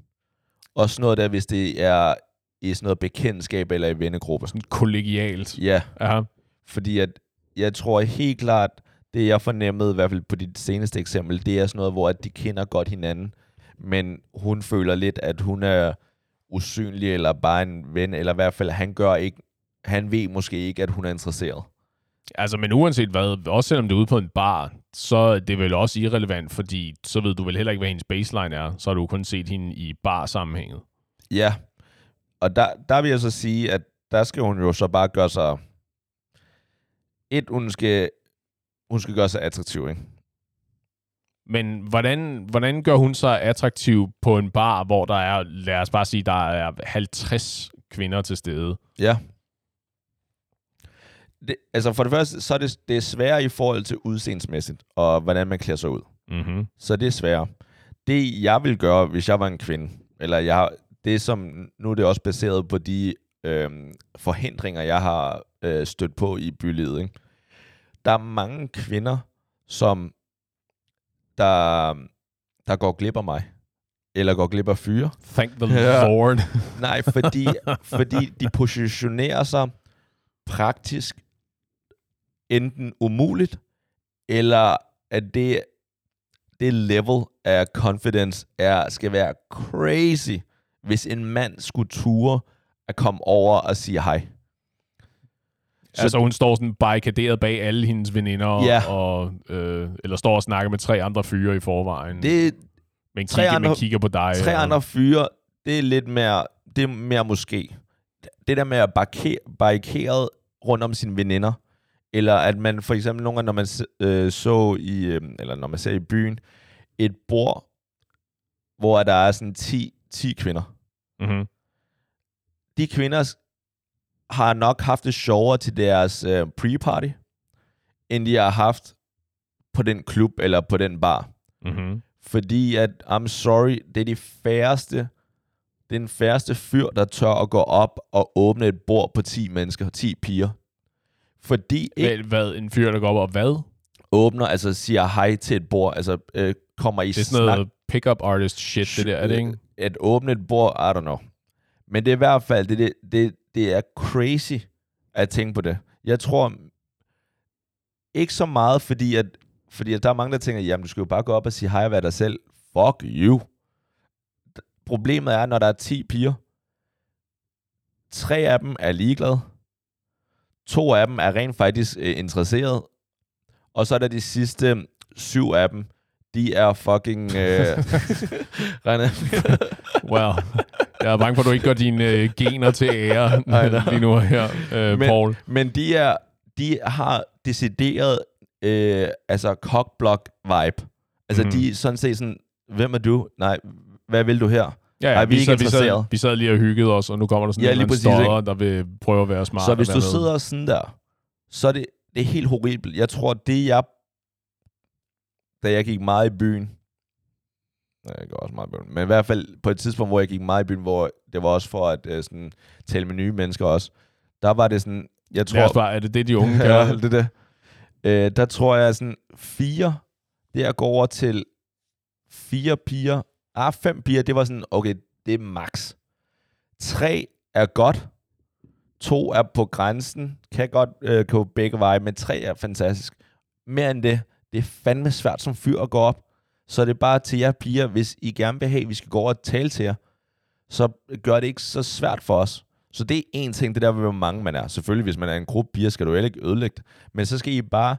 og sådan noget der, hvis det er i sådan noget bekendtskab eller i vennegruppe. sådan kollegialt. Ja, Ja, fordi at jeg tror helt klart, det jeg fornemmede, i hvert fald på dit seneste eksempel, det er sådan noget, hvor at de kender godt hinanden, men hun føler lidt, at hun er usynlig, eller bare en ven, eller i hvert fald, han gør ikke, han ved måske ikke, at hun er interesseret. altså, men uanset hvad, også selvom det er ude på en bar, så er det vel også irrelevant, fordi så ved du vel heller ikke, hvad hendes baseline er. Så har du kun set hende i bar-sammenhænget. Ja, og der, der vil jeg så sige, at der skal hun jo så bare gøre sig... Et, hun skal, hun skal gøre sig attraktiv, ikke? Men hvordan, hvordan gør hun sig attraktiv på en bar, hvor der er, lad os bare sige, der er 50 kvinder til stede? Ja. Det, altså for det første, så er det, det er sværere i forhold til udseendsmæssigt, og hvordan man klæder sig ud. Mm-hmm. Så det er sværere. Det jeg vil gøre, hvis jeg var en kvinde, eller jeg, det som, nu er det også baseret på de øh, forhindringer, jeg har øh, stødt på i bylivet. Ikke? Der er mange kvinder, som der, der går glip af mig. Eller går glip af fyre. Thank the ja. Lord. Nej, fordi, fordi de positionerer sig praktisk enten umuligt, eller at det, det level af confidence er, skal være crazy, hvis en mand skulle ture at komme over og sige hej. Så altså hun står sådan barrikaderet bag alle hendes veninder, Ja. og, øh, eller står og snakker med tre andre fyre i forvejen. Det, men, tre kigger, andre- men kigger på dig. tre og- andre fyre, det er lidt mere, det er mere måske. Det der med at barrikere, barrikeret rundt om sine veninder, eller at man for eksempel nogle gange, når man øh, så i, øh, eller når man ser i byen, et bord, hvor der er sådan 10, 10 kvinder. Mm-hmm. De kvinder har nok haft det sjovere til deres øh, pre-party, end de har haft på den klub eller på den bar. Mm-hmm. Fordi at, I'm sorry, det er de færreste, det er den færreste fyr, der tør at gå op og åbne et bord på 10 mennesker, 10 piger. Fordi ikke Hvad, hvad, en fyr, der går op og hvad? åbner, altså siger hej til et bord, altså øh, kommer i Det er sådan snak. noget pick-up artist shit, det der, er det ikke? At åbne et bord, I don't know. Men det er i hvert fald, det, det, det, det er crazy at tænke på det. Jeg tror ikke så meget, fordi at, fordi at der er mange, der tænker, jamen du skal jo bare gå op og sige hej og være dig selv. Fuck you. Problemet er, når der er 10 piger, tre af dem er ligeglade, to af dem er rent faktisk øh, interesseret, og så er der de sidste syv af dem, de er fucking... Øh, Well, jeg er bange for, at du ikke gør dine øh, gener til ære Ej, nå. lige nu her, øh, Men- Paul. Men de er, de har decideret, øh, altså cockblock vibe. Altså mm. de er sådan set sådan, hvem er du? Nej, hvad vil du her? Ja, ja, Ej, vi er ikke sad, vi, sad, vi sad lige og hyggede os, og nu kommer der sådan Ja, en præcis, stodder, der vil prøve at være smart. så hvis du dernede. sidder sådan der, så er det, det er helt horribelt. Jeg tror, det jeg, da jeg gik meget i byen, jeg går også meget i byen, men i hvert fald på et tidspunkt, hvor jeg gik meget i byen, hvor det var også for at øh, sådan, tale med nye mennesker også, der var det sådan, jeg tror... Det er, også bare, er det det, de unge ja, gør? det er det. Øh, der tror jeg sådan fire, det at gå over til fire piger, ah, fem piger, det var sådan, okay, det er max. Tre er godt, to er på grænsen, kan godt øh, gå begge veje, men tre er fantastisk. Mere end det, det er fandme svært som fyr at gå op. Så det er bare til jer piger, hvis I gerne vil have, at vi skal gå over og tale til jer, så gør det ikke så svært for os. Så det er en ting, det der med, hvor mange man er. Selvfølgelig, hvis man er en gruppe piger, skal du heller ikke ødelægge det. Men så skal I bare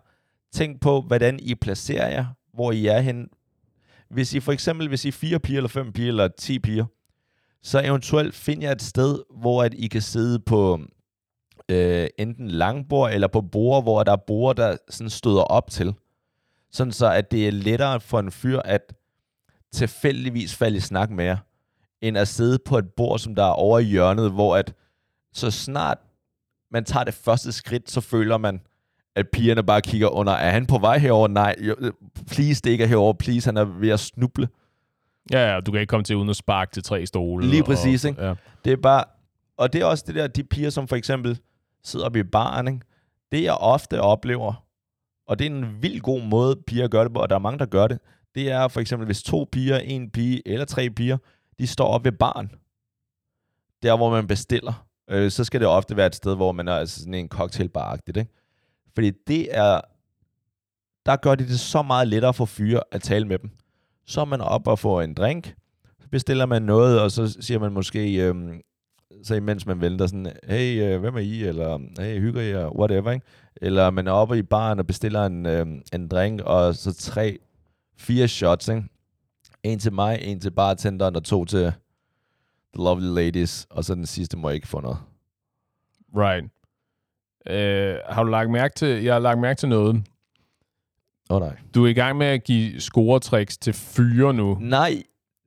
tænke på, hvordan I placerer jer, hvor I er hen. Hvis I for eksempel, hvis I er fire piger, eller fem piger, eller ti piger, så eventuelt find jer et sted, hvor at I kan sidde på øh, enten langbord, eller på bord, hvor der er bord, der sådan støder op til. Sådan så, at det er lettere for en fyr at tilfældigvis falde i snak med jer, end at sidde på et bord, som der er over i hjørnet, hvor at så snart man tager det første skridt, så føler man, at pigerne bare kigger under, er han på vej herover? Nej, jo, please, det ikke er herover. Please, han er ved at snuble. Ja, ja, du kan ikke komme til uden at sparke til tre stole. Lige præcis, og, ikke? Ja. Det er bare, og det er også det der, de piger, som for eksempel sidder oppe i baren, ikke? det jeg ofte oplever, og det er en vild god måde, piger gør det på, og der er mange, der gør det, det er for eksempel, hvis to piger, en pige eller tre piger, de står op ved barn, der hvor man bestiller, øh, så skal det ofte være et sted, hvor man er altså sådan en cocktailbar-agtigt, ikke? Fordi det er, der gør de det så meget lettere for fyre at tale med dem. Så er man op og får en drink, så bestiller man noget, og så siger man måske, øh, så imens man venter sådan, hey, øh, hvem er I? Eller, hey, hygger? Og Whatever, ikke? Eller man er oppe i baren og bestiller en, øhm, en drink, og så tre, fire shots, ikke? En til mig, en til bartenderen, og to til the lovely ladies, og så den sidste må jeg ikke få noget. Right. Øh, har du lagt mærke til, jeg har lagt mærke til noget. Åh oh, nej. Du er i gang med at give scoretricks til fyre nu. Nej,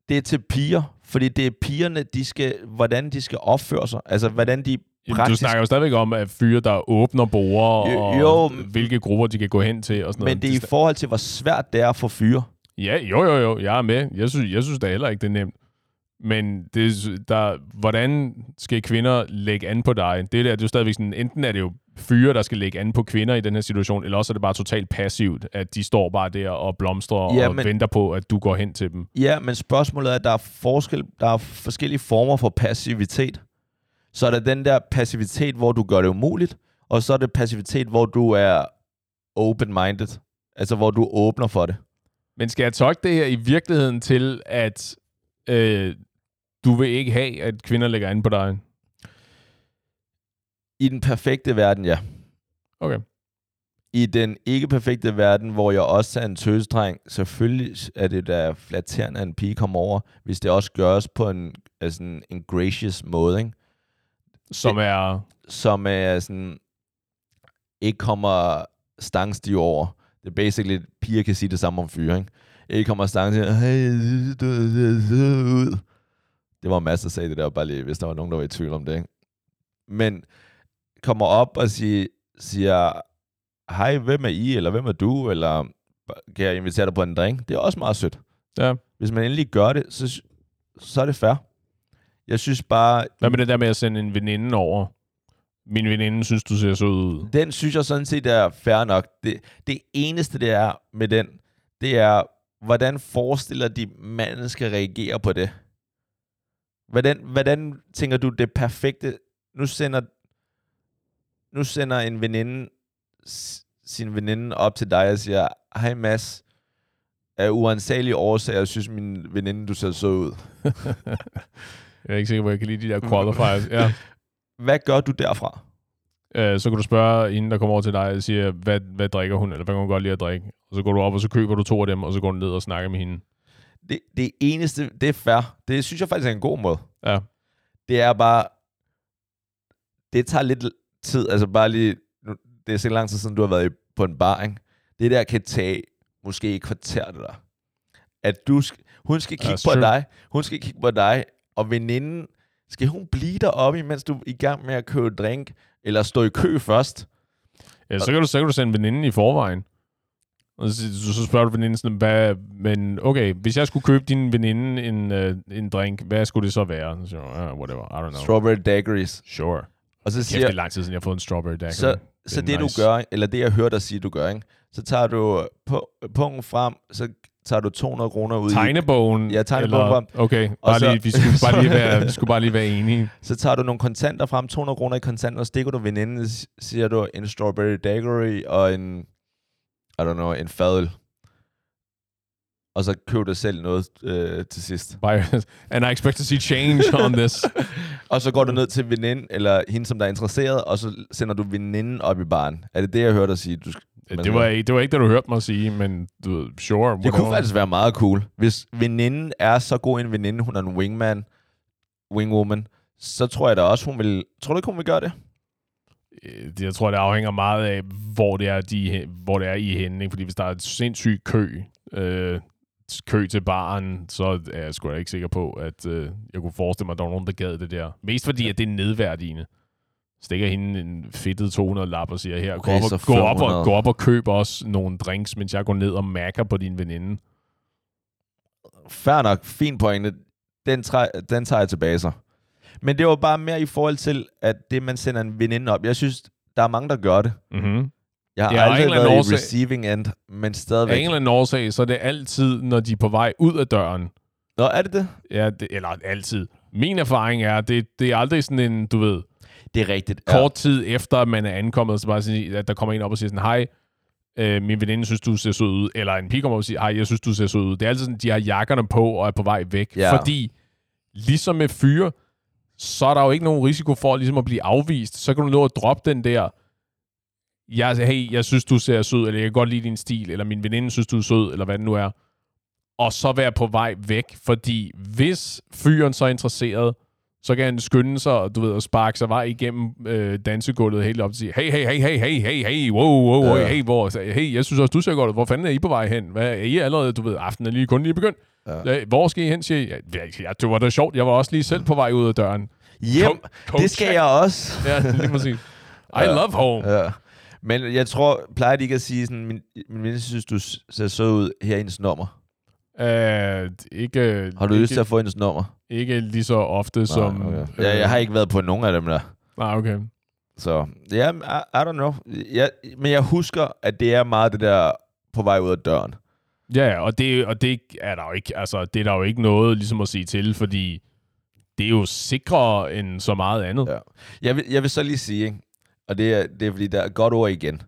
det er til piger, fordi det er pigerne, de skal, hvordan de skal opføre sig. Altså, hvordan de Jamen, Du praktisk... snakker jo stadigvæk om, at fyre, der åbner borer, og jo, hvilke grupper de kan gå hen til og sådan noget. Men det er i forhold til, hvor svært det er for fyre. Ja, jo, jo, jo. Jeg er med. Jeg synes, jeg synes da heller ikke, det er nemt. Men det, der, hvordan skal kvinder lægge an på dig? Det, der, det er jo stadigvæk sådan, enten er det jo fyre, der skal lægge an på kvinder i den her situation, eller også er det bare totalt passivt, at de står bare der og blomstrer Ja, og men- venter på, at du går hen til dem. Ja, men spørgsmålet er, at der er, forskel, der er forskellige former for passivitet. Så er der den der passivitet, hvor du gør det umuligt, og så er det passivitet, hvor du er open-minded. Altså, hvor du åbner for det. Men skal jeg tolke det her i virkeligheden til, at øh, du vil ikke have, at kvinder lægger an på dig? I den perfekte verden, ja. Okay. I den ikke perfekte verden, hvor jeg også er en tøsedreng, selvfølgelig er det da flatterende, at en pige kommer over, hvis det også gøres på en, altså en, en gracious måde, ikke? Som er... som er sådan, ikke kommer stangstiv over. Det er basically, at piger kan sige det samme om fyre, ikke? Ikke kommer stangstiv, hey, ud. Det var masser, der sagde det der, bare lige, hvis der var nogen, der var i tvivl om det, ikke? Men kommer op og siger, siger hej, hvem er I, eller hvem er du, eller kan jeg invitere dig på en drink? Det er også meget sødt. Ja. Hvis man endelig gør det, så, så er det fair. Jeg synes bare, Hvad med det der med at sende en veninde over? Min veninde synes, du ser sød ud. Den synes jeg sådan set er fair nok. Det, det eneste, det er med den, det er, hvordan forestiller de, manden skal reagere på det? Hvordan, hvordan tænker du, det perfekte... Nu sender, nu sender en veninde sin veninde op til dig og siger, hej Mads, af uansagelige årsager synes min veninde, du ser så ud. Jeg er ikke sikker på, at jeg kan lide de der qualifiers. Ja. Hvad gør du derfra? Øh, så kan du spørge hende, der kommer over til dig og siger, hvad, hvad drikker hun, eller hvad kan hun godt lide at drikke? Og så går du op, og så køber du to af dem, og så går du ned og snakker med hende. Det, det eneste, det er fair. Det synes jeg faktisk er en god måde. Ja. det er bare, det tager lidt tid, altså bare lige, det er så lang tid siden, du har været på en bar, ikke? Det der kan tage måske et kvarter, det der. At du skal, hun skal kigge That's på true. dig, hun skal kigge på dig, og veninden, skal hun blive deroppe, imens du er i gang med at købe drink, eller stå i kø først? Ja, så kan du, så kan du sende veninden i forvejen. Og så, så, spørger du veninden sådan, hvad, men okay, hvis jeg skulle købe din veninde en, uh, en drink, hvad skulle det så være? Så uh, whatever, I don't know. Strawberry daggeries. Sure. Og så Kæft, siger, det er lang tid siden, jeg har fået en strawberry daiquiri. så, så er det nice. du gør, eller det jeg hører dig sige, du gør, ikke? så tager du pungen frem, så tager du 200 kroner ud i Tegnebogen? Ja, tegnebogen eller- frem. Okay, bare så- lige, vi, skulle bare lige være, vi skulle bare lige være enige. Så tager du nogle kontanter frem, 200 kroner i kontanter, og stikker du veninden, siger du en strawberry daiquiri og en, I don't know, en fadøl. Og så køb dig selv noget øh, til sidst. And I expect to see change on this. Og så går du ned til veninden, eller hende, som der er interesseret, og så sender du veninden op i baren. Er det det, jeg hørte dig sige? Du, det, var, ikke- det var ikke det, du hørte mig sige, men du ved, sure. det kunne faktisk være meget cool. Hvis veninden er så god en veninde, hun er en wingman, wingwoman, så tror jeg da også, hun vil... Tror du ikke, hun vil gøre det? Øh, Jeg tror, det afhænger meget af, hvor det er, de, hvor det er i hende. Ikke? Fordi hvis der er et sindssygt kø, øh, kø til baren, så er jeg sgu da ikke sikker på, at øh, jeg kunne forestille mig, at der var nogen, der gad det der. Mest fordi, at det er nedværdigende. Stikker hende en fedtet 200 lap og siger, her, Okay, gå, op og, gå, op 500. og, gå op og køb også nogle drinks, mens jeg går ned og makker på din veninde. Fair nok, fin pointe. Den, træ, den tager jeg tilbage så. Men det var bare mere i forhold til, at det, man sender en veninde op. Jeg synes, der er mange, der gør det. Mm-hmm. Jeg har Ja, og aldrig været i årsag- receiving end, men Af en stadigvæk. eller anden årsag, så er det altid, når de er på vej ud af døren. Nå, er det det? Ja, det, eller altid. Min erfaring er, det, det er aldrig sådan en, du ved, Det er rigtigt. kort tid efter, man er ankommet, så bare sige, at der kommer en op og siger sådan, hej, øh, min veninde synes, du ser sød ud. Eller en pige kommer op og siger, hej, jeg synes, du ser sød ud. Det er altid sådan, de har jakkerne på og er på vej væk. Ja. Fordi, ligesom med fyre, så er der jo ikke nogen risiko for ligesom at blive afvist. Så kan du nå at droppe den der, jeg, hey, jeg synes, du ser sød, eller jeg kan godt lide din stil, eller min veninde synes, du er sød, eller hvad det nu er. Og så være på vej væk, fordi hvis fyren så er interesseret, så kan han skynde sig, og du ved, at sparke sig vej igennem øh, dansegulvet helt op og sige, hey, hey, hey, hey, hey, hey, hey, wow, wow, wow, Ja. hey, hvor, hey, jeg synes også, du ser godt ud. Hvor fanden er I på vej hen? Hvad, er I allerede, du ved, aftenen er lige kun lige begyndt? Ja. Hvor skal I hen, siger I? Ja, det var da sjovt. Jeg var også lige selv på vej ud af døren. Hjem, det skal jeg også. Ja, lige præcis. I Ja. love home. Ja. Men jeg tror, plejer de ikke at sige sådan, min, min veninde synes, du ser sød ud her hendes nummer. Uh, ikke, Har du ikke, lyst til at få hendes nummer? Ikke lige så ofte som... Nej, okay. ja, jeg har ikke været på nogen af dem der. Nej, okay. Så, ja, I, I don't know. Jeg, men jeg husker, at det er meget det der på vej ud af døren. Ja, og det, og det er der jo ikke, altså, det er der jo ikke noget ligesom at sige til, fordi det er jo sikrere end så meget andet. Ja. Jeg, vil, jeg vil så lige sige, ikke? Og det er, det er fordi, der er et godt ord igen.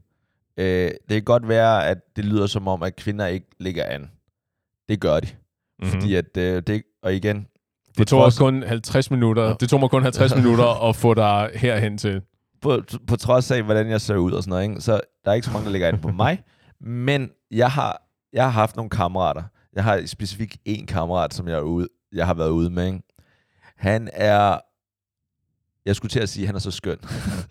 Øh, det kan godt være, at det lyder som om, at kvinder ikke ligger an. Det gør de. Mm-hmm. Fordi at, øh, det, og igen... Det, tog også kun 50 minutter. Ja. Det tog mig kun 50 minutter at få dig herhen til. På, på trods af, hvordan jeg ser ud og sådan noget, ikke? så der er ikke så mange, der ligger an på mig. Men jeg har, jeg har haft nogle kammerater. Jeg har specifikt en kammerat, som jeg, er ude, jeg har været ude med. Ikke? Han er... Jeg skulle til at sige, at han er så skøn.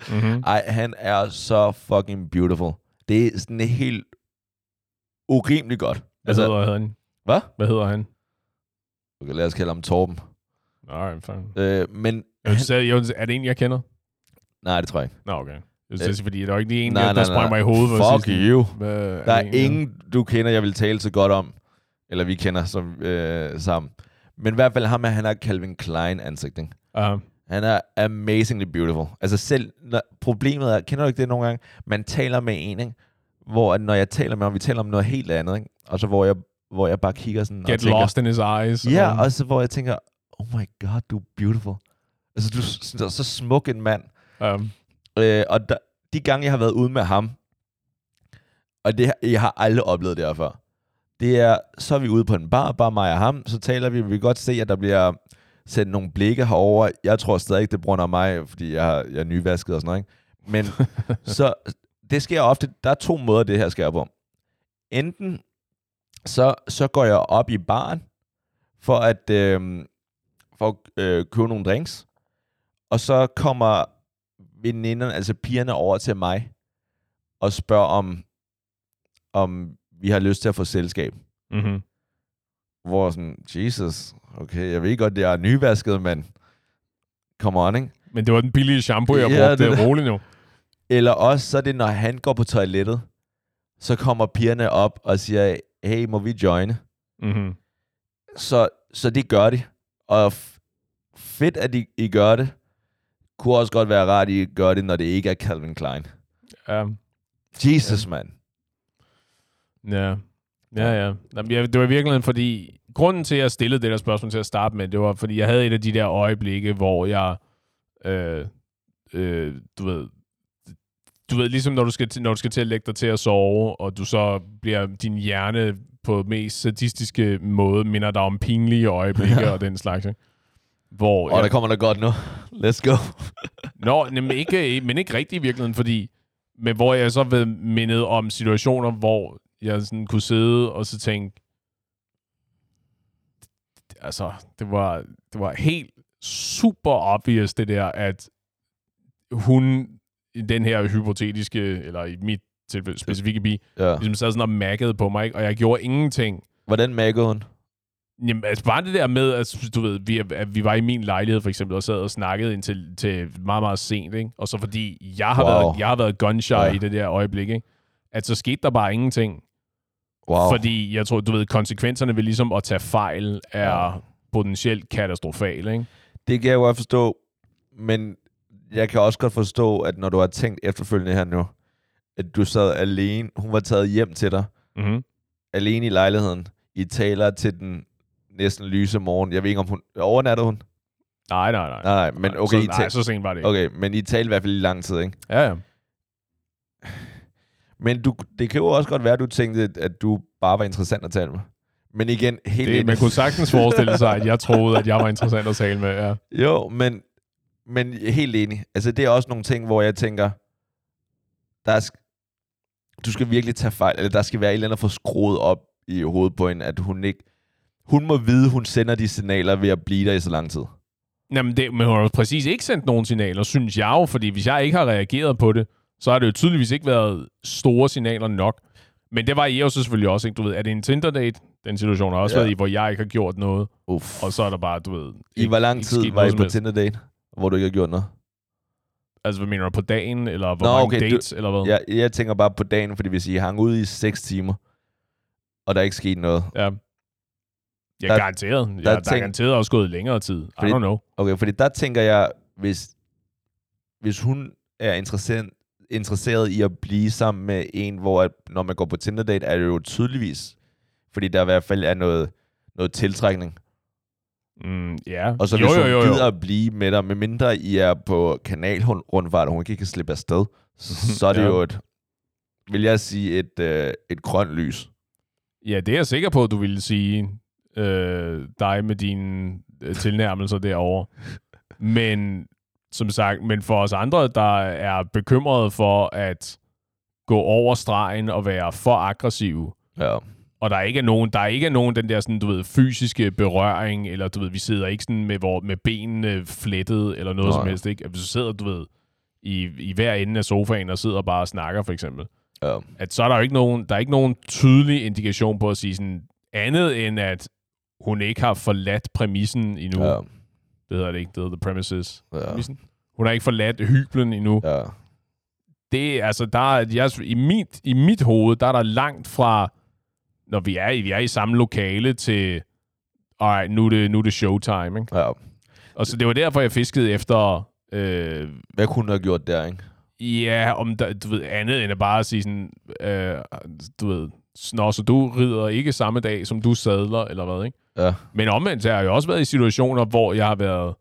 Mm-hmm. Ej, han er så fucking beautiful. Det er sådan helt urimeligt godt. Hvad altså, hedder han? Hvad? Hvad hedder han? Okay, lad os kalde ham Torben. Alright, fine. Øh, men... Jeg sagde, jo, er det en, jeg kender? Nej, det tror jeg ikke. Nå, okay. Synes, øh, fordi der er ikke lige en, nej, der, der sprang mig i hovedet. Fuck sådan, you. Hvad, er Der er det en, ingen, du kender, jeg vil tale så godt om. Eller vi kender som, øh, sammen. Men i hvert fald ham han har Calvin Klein ansigt, ikke? Uh, Han er amazingly beautiful. Altså selv, når, problemet er, kender du ikke det nogle gange? Man taler med en, ikke? Hvor at når jeg taler med ham, vi taler om noget helt andet, ikke? Og så hvor jeg, hvor jeg bare kigger sådan og get tænker, lost in his eyes. Ja, og, og så hvor jeg tænker, oh my god, du er beautiful. Altså du er så, så smuk en mand. um, Øh, og der, de gange, jeg har været ude med ham, og det, jeg har aldrig oplevet det her før, det er, så er vi ude på en bar, bare mig og ham, så taler vi, vi kan godt se, at der bliver sendt nogle blikke herover. Jeg tror stadig ikke, det bruger mig, fordi jeg, har, jeg er nyvasket og sådan noget. Ikke? Men så, det sker ofte, der er to måder, det her sker på. Enten, så, så går jeg op i baren, for at, øh, for at øh, købe nogle drinks, og så kommer veninderne, altså pigerne over til mig, og spørger om, om vi har lyst til at få selskab. mm-hmm. Hvor sådan, Jesus, okay, jeg ved godt, det er nyvasket, men come on, ikke? Men det var den billige shampoo, jeg Ja, brugte. det er roligt nu. Eller også, så er det, når han går på toilettet, så kommer pigerne op og siger, hey, må vi joine? Mm-hmm. Så, så det gør de. Og fedt, at I, I gør det. Kunne også godt være rart, at I gør det, når det ikke er Calvin Klein. Um, Jesus, mand. Ja, ja, ja. Jamen, jeg, det var i virkeligheden, fordi grunden til, at jeg stillede det der spørgsmål til at starte med, det var, fordi jeg havde et af de der øjeblikke, hvor jeg, øh, øh, du ved, du ved, ligesom når du, skal når du skal til at lægge dig til at sove, og du så bliver din hjerne på mest sadistiske måde, minder dig om pinlige øjeblikke Ja. og den slags. Ikke? Hvor Og der kommer der godt nu. Let's go. Nå, men ikke, men ikke rigtig i virkeligheden, fordi men hvor jeg så ved mindet om situationer, hvor jeg sådan kunne sidde og så tænke, altså, det var, det var helt super obvious, det der, at hun, i den her hypotetiske, eller i mit tilfælde specifikke bi, Ja. ligesom sad sådan og makkede på mig, ikke? og jeg gjorde ingenting. Hvordan maggede hun? Jamen, altså bare det der med, at du ved, vi, at vi var i min lejlighed for eksempel, og sad og snakkede indtil til meget, meget sent, ikke? Og så fordi jeg har, Wow. været, jeg har været gunshy ja. i det der øjeblik, ikke? At så skete der bare ingenting. Wow. Fordi jeg tror, du ved, konsekvenserne ved ligesom at tage fejl er Ja. potentielt katastrofale, ikke? Det kan jeg godt forstå, men jeg kan også godt forstå, at når du har tænkt efterfølgende her nu, at du sad alene, hun var taget hjem til dig, Mm-hmm. alene i lejligheden, I taler til den næsten lyse morgen. Jeg ved ikke, om hun... Overnatter hun? Nej, nej, nej. Nej, nej, men okay, så, I nej, tal- så sent var det ikke. okay, men I talte i hvert fald i lang tid, ikke? Ja, ja. Men du, det kan jo også godt være, at du tænkte, at du bare var interessant at tale med. Men igen, helt Det, enig. man kunne sagtens forestille sig, at jeg troede, at jeg var interessant at tale med. Ja. Jo, men, men helt enig. Altså, det er også nogle ting, hvor jeg tænker, der er, du skal virkelig tage fejl, eller der skal være et eller andet for skruet op i hovedet på hende, at hun ikke... Hun må vide, hun sender de signaler ved at blive der i så lang tid. Jamen, det, men hun har jo præcis ikke sendt nogen signaler, synes jeg jo, fordi hvis jeg ikke har reageret på det, så har det jo tydeligvis ikke været store signaler nok. Men det var I jo så selvfølgelig også, ikke? Du ved, er det en Tinder-date? Den situation har også Ja. ja. været i, hvor jeg ikke har gjort noget, Uff. og så er der bare, du ved... I hvor lang tid var I på. Tinder-date, hvor du ikke har gjort noget? Altså, hvad mener du, på dagen, eller hvor Nå, mange okay, du- dates, eller hvad? Jeg, jeg tænker bare på dagen, fordi hvis I hang ud i 6 timer, og der er ikke sket noget, ja. Ja, Der- garanteret. Ja, der der, er der er ting- garanteret også gået længere tid. I Fordi- don't know. Okay, fordi der tænker jeg, hvis, hvis hun er interesseret, interesseret i at blive sammen med en, hvor at, når man går på Tinder-date, er det jo tydeligvis, fordi der i hvert fald er noget, noget tiltrækning. Mm, ja. Og så jo, hvis jo, hun jo, jo. gider at blive med dig, medmindre I er på kanalrundfart, og hun ikke kan slippe afsted, så, så er det Ja. jo et, vil jeg sige, et, øh, et grønt lys. Ja, det er jeg sikker på, at du ville sige øh, dig med dine øh, tilnærmelser derovre. Men som sagt, men for os andre, der er bekymrede for at gå over stregen og være for aggressive, Ja. og der er ikke er nogen, der er ikke er nogen den der sådan, du ved, fysiske berøring, eller du ved, vi sidder ikke sådan med, hvor, med benene flettet, eller noget Nej. som helst, ikke? Hvis du sidder, du ved, i, i hver ende af sofaen og sidder bare og snakker, for eksempel, ja. at så er der jo ikke nogen, der er ikke nogen tydelig indikation på at sige sådan andet end, at hun ikke har forladt præmissen endnu. Ja. Det hedder det ikke, det hedder the premises. Ja. Hun har ikke forladt hyblen endnu. ja. Det er, altså, der er, jeg, i, mit, i mit hoved, der er der langt fra, når vi er, i- vi er i samme lokale til, alright, nu er det, nu er det showtime, ikke? ja. Og så det var derfor, jeg fiskede efter, øh, Hvad kunne hun have gjort der, ikke? Ja, om der, du ved, andet end at bare sige sådan, øh, du ved, Nå, så du rider ikke samme dag, som du sadler, eller hvad, ikke? Ja. Men omvendt har jeg jo også været i situationer, hvor jeg har været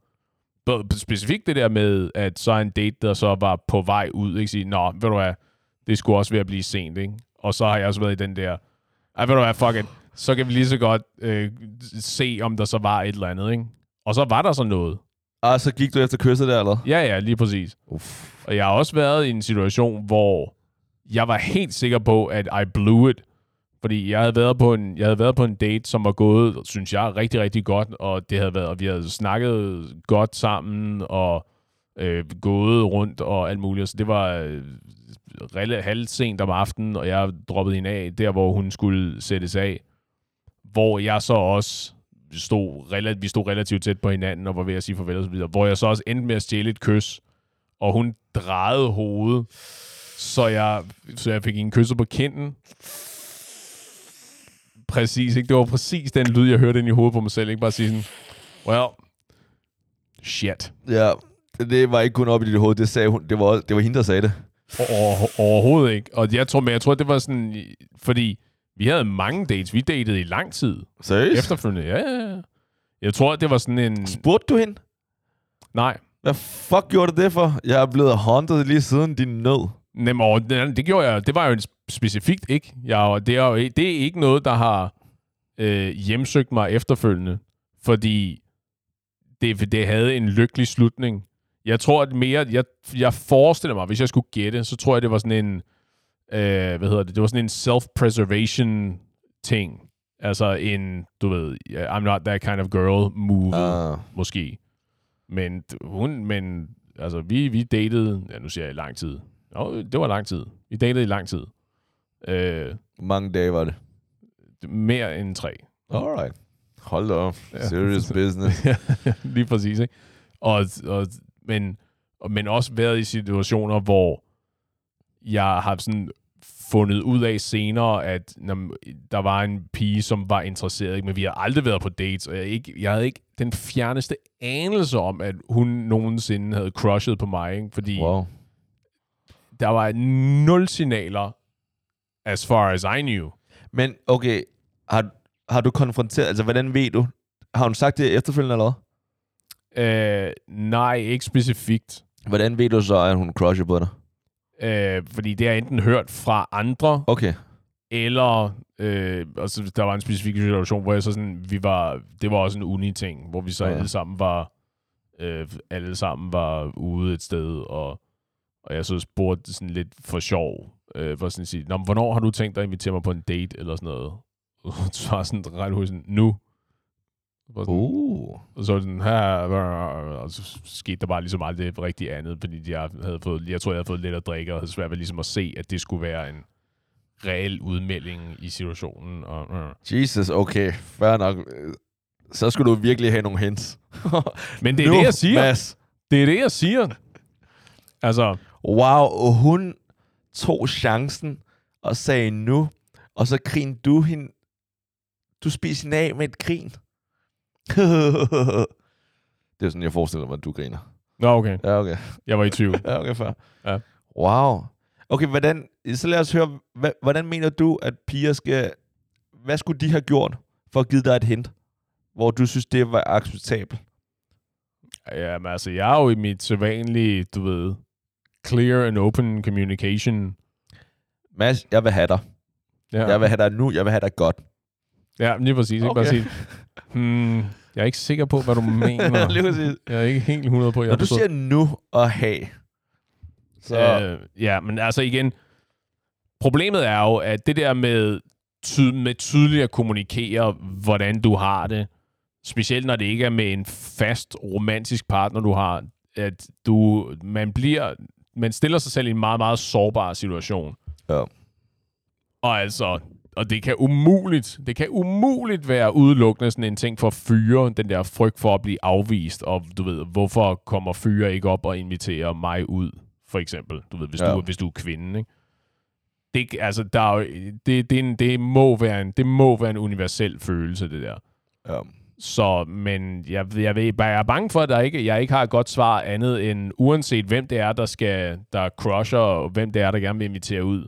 både specifikt det der med, at så er en date, der så var på vej ud, ikke? Sige, nå, ved du hvad, det skulle også ved at blive sent, ikke? Og så har jeg også været i den der, ej, ved du hvad, fuck it, så kan vi lige så godt øh, se, om der så var et eller andet, ikke? Og så var der så noget. Ah, så gik du efter kysset der, eller? Ja, ja, lige præcis. Uff. Og jeg har også været i en situation, hvor jeg var helt sikker på, at I blew it. Fordi jeg havde været på en, jeg havde været på en date, som var gået, synes jeg, rigtig, rigtig godt. Og det havde været, og vi havde snakket godt sammen, og øh, gået rundt og alt muligt. Så det var øh, halvt sent om aftenen, og jeg droppede hende af, der hvor hun skulle sættes af. Hvor jeg så også stod, vi stod relativt tæt på hinanden, og var ved at sige farvel og så videre. Hvor jeg så også endte med at stjæle et kys, og hun drejede hovedet, så jeg, så jeg fik en kysset på kinden. Præcis, ikke? Det var præcis den lyd, jeg hørte ind i hovedet på mig selv. Ikke bare sige sådan, well, shit. Ja, det var ikke kun op i dit hoved, det sagde hun. Det var, det var hende, der sagde det. Over, overhovedet ikke. Og jeg tror, men jeg tror, det var sådan, fordi vi havde mange dates. Vi datede i lang tid. Seriøst? Efterfølgende, ja, ja, ja. Jeg tror, det var sådan en... Spurgte du hende? Nej, Hvad fuck gjorde du det for? Jeg er blevet haunted lige siden din nød. Nem, og det, det gjorde jeg. Det var jo specifikt ikke. Jeg, det, er jo, det er ikke noget, der har øh, hjemsøgt mig efterfølgende, fordi det, det havde en lykkelig slutning. Jeg tror, at mere... Jeg, jeg forestiller mig, hvis jeg skulle gætte, så tror jeg, det var sådan en... Øh, hvad hedder det? Det var sådan en self-preservation ting. Altså en, du ved, I'm not that kind of girl move, Ah. måske. Men hun, men altså, vi, vi datede, ja, nu siger jeg i lang tid. Jo, det var lang tid. Vi datede i lang tid. Øh, Hvor mange dage var det? mere end tre. Alright. Hold da op. Ja. Serious business. Lige præcis, ikke? Og, og, men, og, men også været i situationer, hvor jeg har sådan fundet ud af senere, at når, der var en pige, som var interesseret, ikke? men vi har aldrig været på dates, og jeg, ikke, jeg havde ikke den fjerneste anelse om, at hun nogensinde havde crushet på mig, ikke? fordi Wow. Der var nul signaler, as far as I knew. Men okay, har, har du konfronteret, altså hvordan ved du? Har hun sagt det efterfølgende eller hvad? Øh, nej, ikke specifikt. Hvordan ved du så, at hun crusher på dig? Øh, fordi det har jeg enten hørt fra andre, Okay. eller øh, altså, der var en specifik situation, hvor jeg så sådan, vi var, det var også en uni-ting, hvor vi så Ja. alle sammen var, øh, alle sammen var ude et sted, og, og jeg så spurgte sådan lidt for sjov, øh, for sådan at sige, Nå, men hvornår har du tænkt dig at invitere mig på en date, eller sådan noget? Og så var sådan ret hurtigt sådan, nu. Var sådan, Uh. og så sådan her, og så skete der bare ligesom aldrig rigtig andet, fordi jeg havde fået, jeg tror, jeg havde fået lidt at drikke, og havde svært ved ligesom at se, at det skulle være en reel udmelding i situationen. Og, uh. Jesus, okay. Fair nok. Så skulle du virkelig have nogle hints. Men det er Nu, det, jeg siger. Mads. Det er det, jeg siger. Altså, Wow, og hun tog chancen og sagde nu, og så grin du hende. Du spiser hende af med et grin. det er sådan, jeg forestiller mig, at du griner. Nå, okay. Ja, okay. Jeg var i tvivl. Ja, okay, fair. Ja. Wow. Okay, hvordan, så lad os høre, hvordan mener du, at piger skal... Hvad skulle de have gjort for at give dig et hint, hvor du synes, det var acceptabelt? Jamen, altså, jeg er jo i mit sædvanlige, du ved, clear and open communication. Mads, jeg vil have dig. Ja, Jeg vil have dig nu, jeg vil have dig godt. ja lige præcis. Ikke bare sige, hmm, jeg er ikke sikker på, hvad du mener. Lige præcis. jeg er ikke helt 100 på, jeg Når du siger nu og have, så... Øh, ja, men altså igen, problemet er jo, at det der med, ty- med tydeligt at kommunikere, hvordan du har det, specielt når det ikke er med en fast romantisk partner, du har, at du, man bliver, man stiller sig selv i en meget, meget sårbar situation. Ja. Og altså, og det kan umuligt, det kan umuligt være udelukkende sådan en ting for at fyre den der frygt for at blive afvist, og du ved, hvorfor kommer fyre ikke op og inviterer mig ud, for eksempel, du ved, hvis, Ja. du, hvis du er kvinde, ikke? Det, altså, der er jo, det, det, det, må være en, det må være en universel følelse, det der. ja. Så, men jeg, jeg, ved, jeg er bange for, at der ikke, jeg ikke har et godt svar andet end, uanset hvem det er, der skal, der crusher, og hvem det er, der gerne vil invitere ud.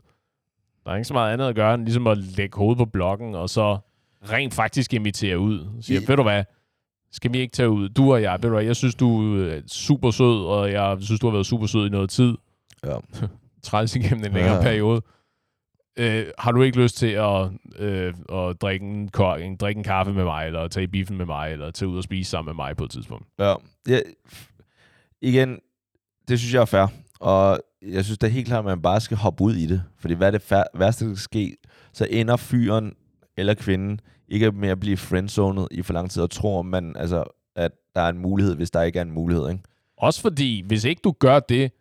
Der er ikke så meget andet at gøre, end ligesom at lægge hovedet på blokken, og så rent faktisk invitere ud. Siger, I- ved du hvad, skal vi ikke tage ud? Du og jeg, ved du hvad, jeg synes, du er super sød, og jeg synes, du har været super sød i noget tid. Ja. Træls igennem en længere Ja. periode. Øh, har du ikke lyst til at, øh, at drikke, en, en, drikke en kaffe med mig, eller tage i biffen med mig, eller tage ud og spise sammen med mig på et tidspunkt? Ja. ja. Igen, det synes jeg er fair. Og jeg synes da helt klart, at man bare skal hoppe ud i det. Fordi hvad er det fær- værste, der kan ske? Så ender fyren eller kvinden ikke med at blive friendzonet i for lang tid, og tror man, altså, at der er en mulighed, hvis der ikke er en mulighed. Ikke? Også fordi, hvis ikke du gør det,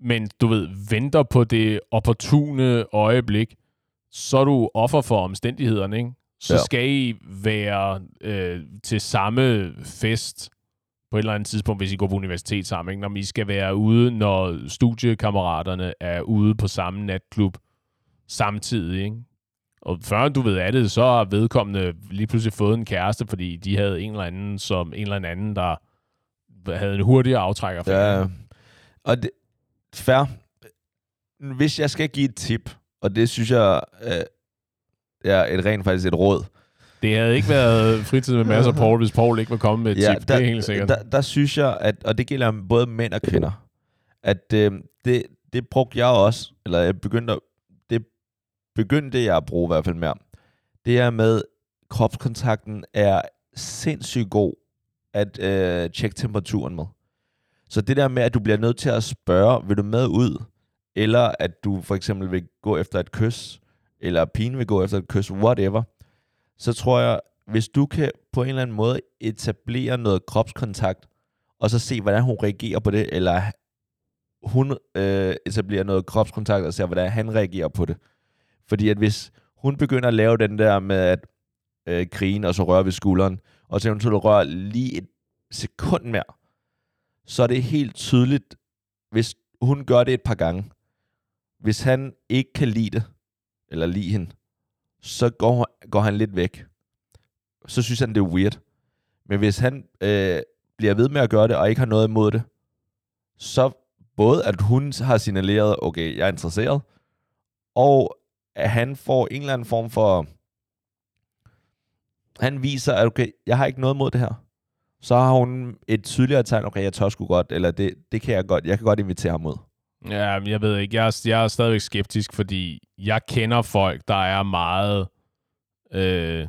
men du ved, venter på det opportune øjeblik, så er du offer for omstændighederne, ikke? Så Ja. skal I være øh, til samme fest på et eller andet tidspunkt, hvis I går på universitet sammen, ikke? Når I skal være ude, når studiekammeraterne er ude på samme natklub samtidig, ikke? Og før du ved af det, så har vedkommende lige pludselig fået en kæreste, fordi de havde en eller anden, som en eller anden, der havde en hurtigere aftrækker. Ja. Og det, fair. Hvis jeg skal give et tip, og det synes jeg øh, er et rent faktisk et råd, Det havde ikke været fritid med masser af Paul, hvis Paul ikke var kommet med et Ja, tip. det er helt sikkert. Der, der synes jeg, at, og det gælder både mænd og kvinder, at øh, det, det brugte jeg også, eller jeg begyndte, det begyndte jeg at bruge i hvert fald mere. Det er med, kropskontakten er sindssygt god at øh, tjekke temperaturen med. Så det der med, at du bliver nødt til at spørge, vil du med ud? Eller at du for eksempel vil gå efter et kys, eller pigen vil gå efter et kys, whatever. Så tror jeg, hvis du kan på en eller anden måde etablere noget kropskontakt, og så se, hvordan hun reagerer på det, eller hun øh, etablerer noget kropskontakt, og ser, hvordan han reagerer på det. Fordi at hvis hun begynder at lave den der med at øh, grine, og så røre ved skulderen, og så eventuelt røre lige et sekund mere, så er det helt tydeligt, hvis hun gør det et par gange, hvis han ikke kan lide det, eller lide hende, så går, går han lidt væk. Så synes han, det er weird. Men hvis han øh, bliver ved med at gøre det, og ikke har noget imod det, så både at hun har signaleret, okay, jeg er interesseret, og at han får en eller anden form for... Han viser, at okay, jeg har ikke noget imod det her. Så har hun et tydeligere tegn, okay, jeg tør sgu godt, eller det, det kan jeg godt, jeg kan godt invitere ham ud. Ja, men jeg ved ikke. Jeg er, jeg er stadigvæk skeptisk, fordi jeg kender folk, der er meget øh,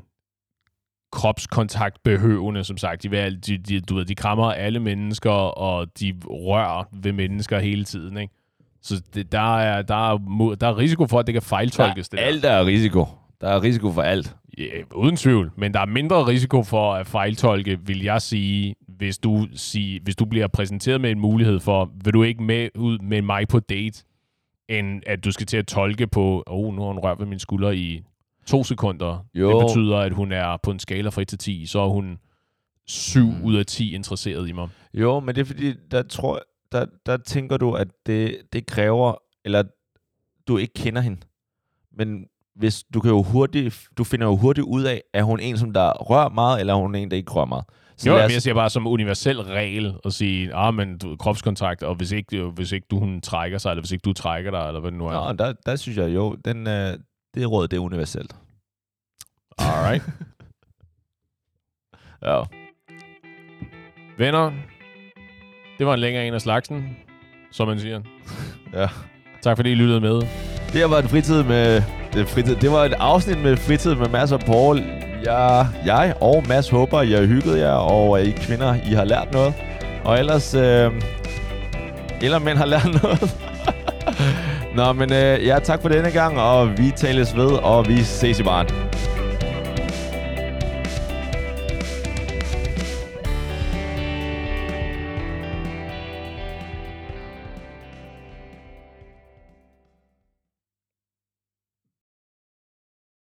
kropskontaktbehøvende, som sagt. De, vil, de, de, du ved, de krammer alle mennesker, og de rører ved mennesker hele tiden, ikke? Så det, der, er, der, er, der er risiko for, at det kan fejltolkes. det der. alt er risiko. Der er risiko for alt. Ja, uden tvivl. Men der er mindre risiko for at fejltolke, vil jeg sige, hvis du, sige, hvis du bliver præsenteret med en mulighed for, vil du ikke med ud med mig på date, end at du skal til at tolke på, oh, nu har hun rørt ved min skulder i to sekunder. Jo. Det betyder, at hun er på en skala fra 1 til 10, så er hun 7 mm. ud af 10 interesseret i mig. Jo, men det er fordi, der tror der, der tænker du, at det, det kræver, eller du ikke kender hende. Men hvis du kan jo hurtigt, du finder jo hurtigt ud af, er hun en, som der rører meget, eller er hun en, der ikke rører meget. Så jo, os... jeg siger bare som universel regel at sige, ah, men du, kropskontakt, og hvis ikke, hvis ikke du hun trækker sig, eller hvis ikke du trækker dig, eller hvad det nu er. Nå, der, der synes jeg jo, den, øh, det råd, det er universelt. Alright. ja. Venner, det var en længere en af slagsen, som man siger. ja. Tak fordi I lyttede med. Det var en fritid med... Det, fritid, det var et afsnit med fritid med Mads og Paul. Jeg, jeg og Mads håber, I har hygget jer, og I kvinder, I har lært noget. Og ellers... Øh, eller mænd har lært noget. Nå, men øh, ja, tak for denne gang, og vi tales ved, og vi ses i barn.